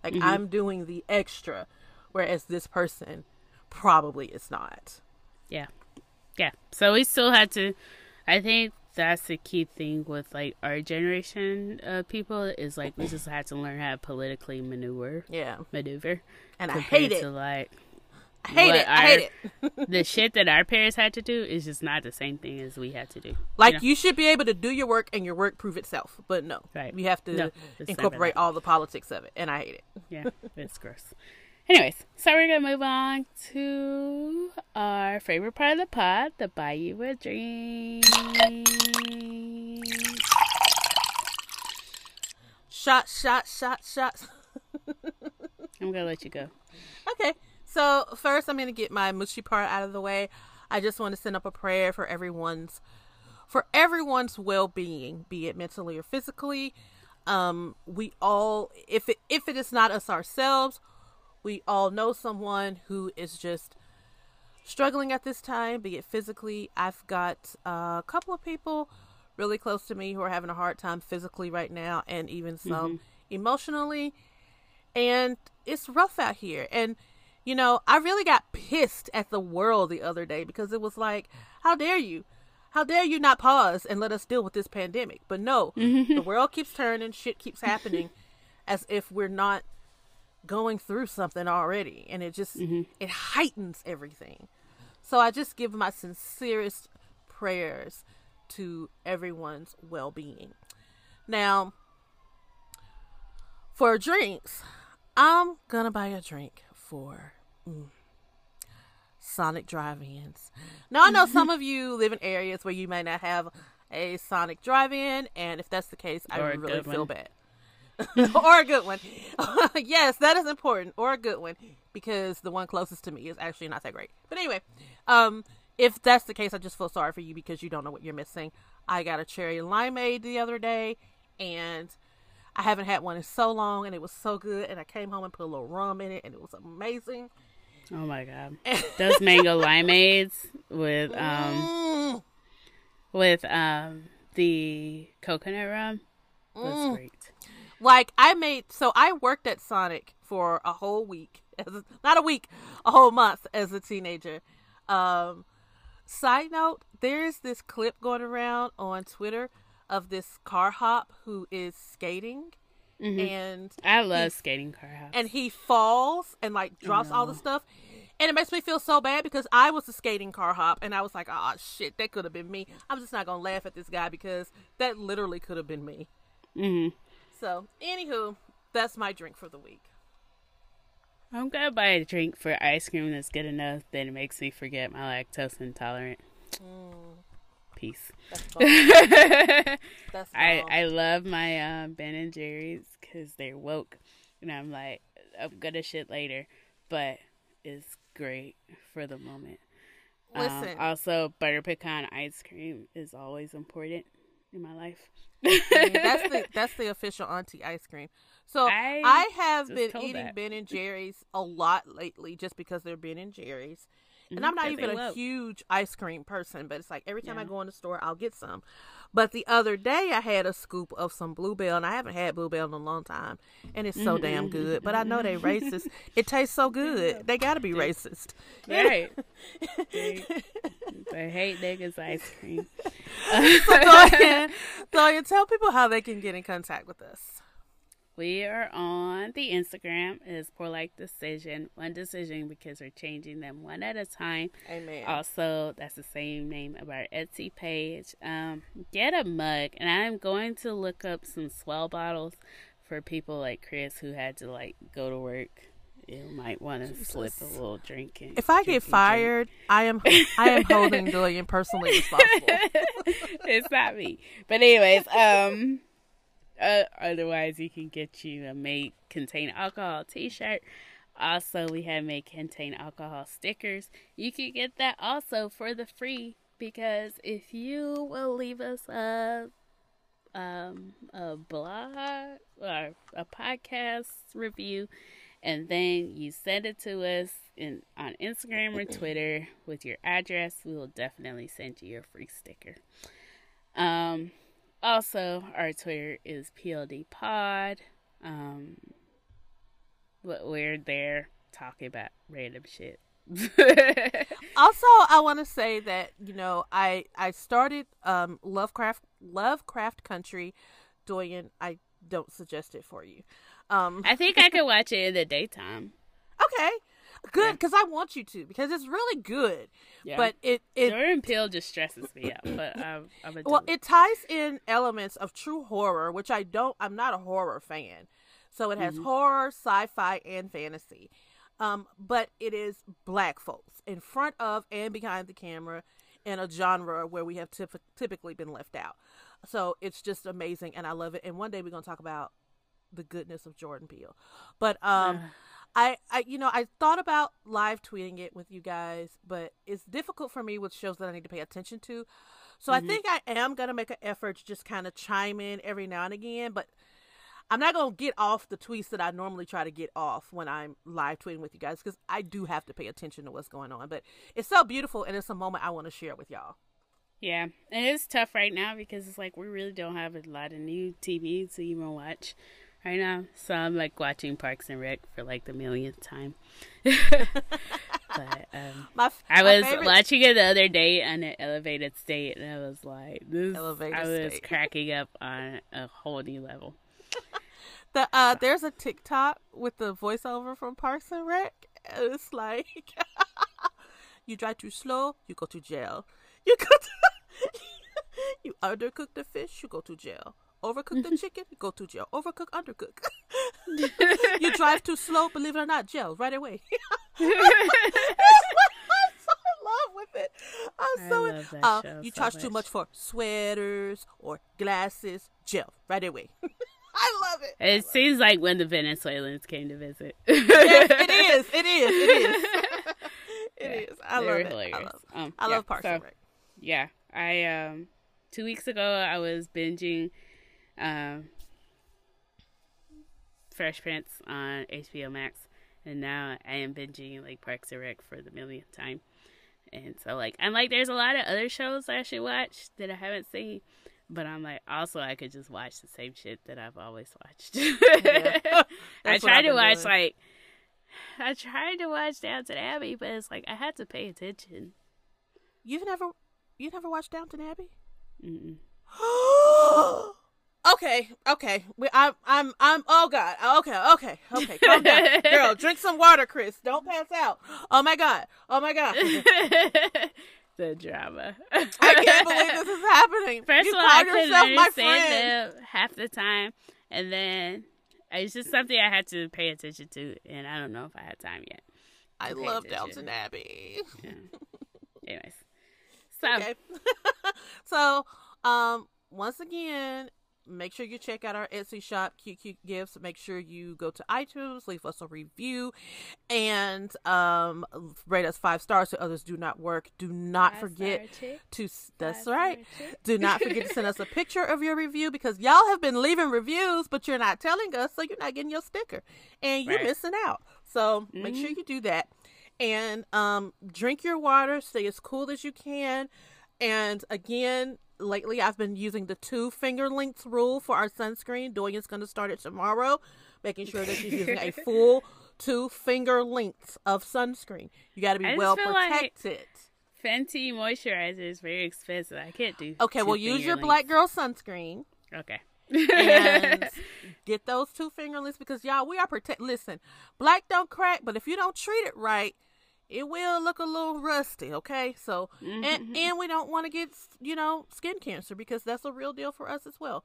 Like mm-hmm. I'm doing the extra whereas this person probably is not. yeah yeah. So we still had to. I think that's the key thing with like our generation of people is like we just had to learn how to politically maneuver, Yeah. maneuver, And I hate it. to like I hate what it. I hate it. the shit that our parents had to do is just not the same thing as we had to do. Like know? you should be able to do your work and your work prove itself, but no, Right. you have to No, incorporate all the politics of it, and I hate it. Yeah, it's gross. Anyways, so we're gonna move on to our favorite part of the pod, the buy you a drink. Shot, shot, shot, shot. I'm gonna let you go. Okay, so first I'm gonna get my mushy part out of the way. I just want to send up a prayer for everyone's for everyone's well-being, be it mentally or physically. Um, we all, if it if it is not us ourselves, we all know someone who is just struggling at this time, be it physically. I've got a couple of people really close to me who are having a hard time physically right now, and even some emotionally and it's rough out here and you know i really got pissed at the world the other day because it was like how dare you? How dare you not pause and let us deal with this pandemic? But no the mm-hmm. world keeps turning shit keeps happening as if we're not going through something already. And it just mm-hmm. it heightens everything. So i just give my sincerest prayers to everyone's well-being. Now for drinks, I'm gonna buy a drink for mm, Sonic Drive-ins. Now I know some of you live in areas where you may not have a Sonic Drive-in, and if that's the case, I Or a really feel bad. or a good one. yes, that is important. Or a good one because the one closest to me is actually not that great. But anyway, um, if that's the case, I just feel sorry for you because you don't know what you're missing. I got a cherry limeade the other day, and I haven't had one in so long, and it was so good. And I came home and put a little rum in it, and it was amazing. Oh my god, those mango limeades with um Mm, with um the coconut rum was Mm. great. like I made, so I worked at Sonic for a whole week, as a, not a week, a whole month as a teenager. Um, side note, there's this clip going around on Twitter of this car hop who is skating, mm-hmm. and I love skating car house. and he falls and like drops all the stuff. And it makes me feel so bad because I was a skating car hop and I was like, oh shit, that could have been me. I'm just not gonna laugh at this guy because that literally could have been me. hmm So, anywho, that's my drink for the week. I'm gonna buy a drink for ice cream that's good enough that it makes me forget my lactose intolerant. Mm. Peace. That's. That's I. I love my um, Ben and Jerry's because they're woke, and I'm like I'm gonna shit later, but it's great for the moment. Um, Listen. also, butter pecan ice cream is always important in my life. that's the that's the official auntie ice cream. So I, I have been eating that. Ben and Jerry's a lot lately, just because they're Ben and Jerry's. And Mhm, I'm not even a huge ice cream person, but it's like every time I go in the store, I'll get some. But the other day, I had a scoop of some Bluebell, and I haven't had Bluebell in a long time, and it's so damn good. But I know they racist. It tastes so good. They got to be racist. Right. they, they hate niggas ice cream. so ahead, go tell people how they can get in contact with us. We are on the Instagram is Poor Life Decision. One decision because we're changing them one at a time. Amen. Also, that's the same name of our Etsy page. Um, get a mug, and I'm going to look up some S'well bottles for people like Chris who had to like go to work. You might want to slip a little drinking. If I get and drink. fired, I am I am holding Dillian personally responsible. it's not me. But anyways, um uh, otherwise you can get you a May contain alcohol t-shirt. Also, we have May contain alcohol stickers. You can get that also for the free because if you will leave us a um a blog or a podcast review and then you send it to us in on Instagram or Twitter with your address, we will definitely send you your free sticker. Um, also, our Twitter is PLD Pod. Um, but we're there talking about random shit also i want to say that you know i i started um lovecraft lovecraft country doing i don't suggest it for you um I think I could watch it in the daytime. okay good because i want you to because it's really good. Yeah. but it it Jordan Peele just stresses me out, but I'm, I'm a well it ties in elements of true horror which i don't i'm not a horror fan. So it has horror sci-fi and fantasy. Um but it is black folks in front of and behind the camera in a genre where we have typ- typically been left out. So it's just amazing and i love it. And one day we're going to talk about the goodness of jordan peele. But um I, I you know I thought about live tweeting it with you guys, but it's difficult for me with shows that I need to pay attention to. So I mm-hmm. think I am gonna make an effort to just kind of chime in every now and again, but I'm not gonna get off the tweets that I normally try to get off when I'm live tweeting with you guys because I do have to pay attention to what's going on. But it's so beautiful and it's a moment I want to share with y'all. Yeah, and it's tough right now because it's like we really don't have a lot of new TV to even watch right now. So I'm like watching Parks and Rec for like the millionth time. but um, My f- I was favorite- watching it the other day on an elevated state, and I was like, "This." Elevated I was state. cracking up on a whole new level. The uh, there's a TikTok with the voiceover from Parks and Rec. It's like you drive too slow, you go to jail. You go to, you undercook the fish, you go to jail. Overcook the chicken, go to jail. Overcook, undercook. you drive too slow, believe it or not, jail right away. I'm so in love with it. I'm so in- love that uh, show you so charge too much. much for sweaters or glasses, jail right away. I love it. It seems like when the Venezuelans came to visit. yes, it is. It is. It is. It is. I love it. I love, Um, I yeah, love Parks so- and Rec. yeah i um two weeks ago i was binging um fresh prince on hbo max and now i am binging like parks and rec for the millionth time and so like i'm like there's a lot of other shows i should watch that i haven't seen but i'm like also i could just watch the same shit that i've always watched i tried to watch doing. like i tried to watch downton abbey but it's like i had to pay attention You've never, you've never watched Downton Abbey? Mm-mm. okay, okay. We, I'm, I'm, I'm. Oh God. Okay, okay, okay. Calm down, girl. Drink some water, Chris. Don't pass out. Oh my God. Oh my God. the drama. I can't believe this is happening. First you of all, I couldn't yourself understand them half the time, and then it's just something I had to pay attention to, and I don't know if I had time yet. I love. Downton Abbey. Anyways, so Okay. so, um, once again, make sure you check out our Etsy shop, Cute Cute Gifts. Make sure you go to iTunes, leave us a review, and um, rate us five stars so others do not work. Do not forget Five-star chick. to. That's Five-star right. Do not forget to send us a picture of your review because y'all have been leaving reviews, but you're not telling us, so you're not getting your sticker, and you're Right. missing out. So make sure you do that, and um, drink your water. Stay as cool as you can, and again. Lately, I've been using the two finger lengths rule for our sunscreen. Doyen's going to start it tomorrow, making sure that she's using a full two finger lengths of sunscreen. You got to be well feel like- protected. Fenty moisturizer is very expensive. I can't do. Okay, well, use your lengths. black girl sunscreen. Okay. and get those two finger lengths because y'all we are protect listen black don't crack but if you don't treat it right it will look a little rusty okay so Mm-hmm. and and we don't want to get you know skin cancer because that's a real deal for us as well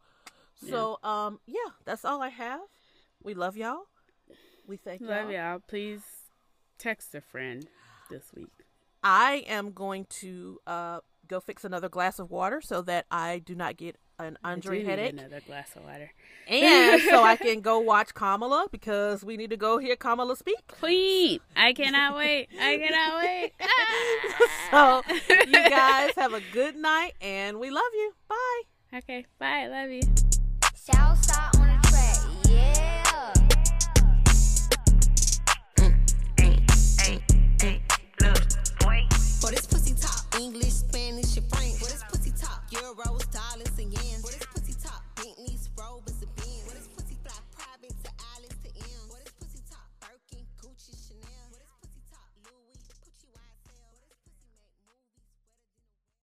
so um yeah that's all i have we love y'all we thank Love y'all. y'all. Please text a friend this week. i am going to uh go fix another glass of water so that i do not get an I do andre need headache Another glass of water. and so I can go watch Kamala because we need to go hear Kamala speak. Please, I cannot wait. I cannot wait. Ah. So you guys have a good night and we love you. Bye. okay, bye. Love you. Southside on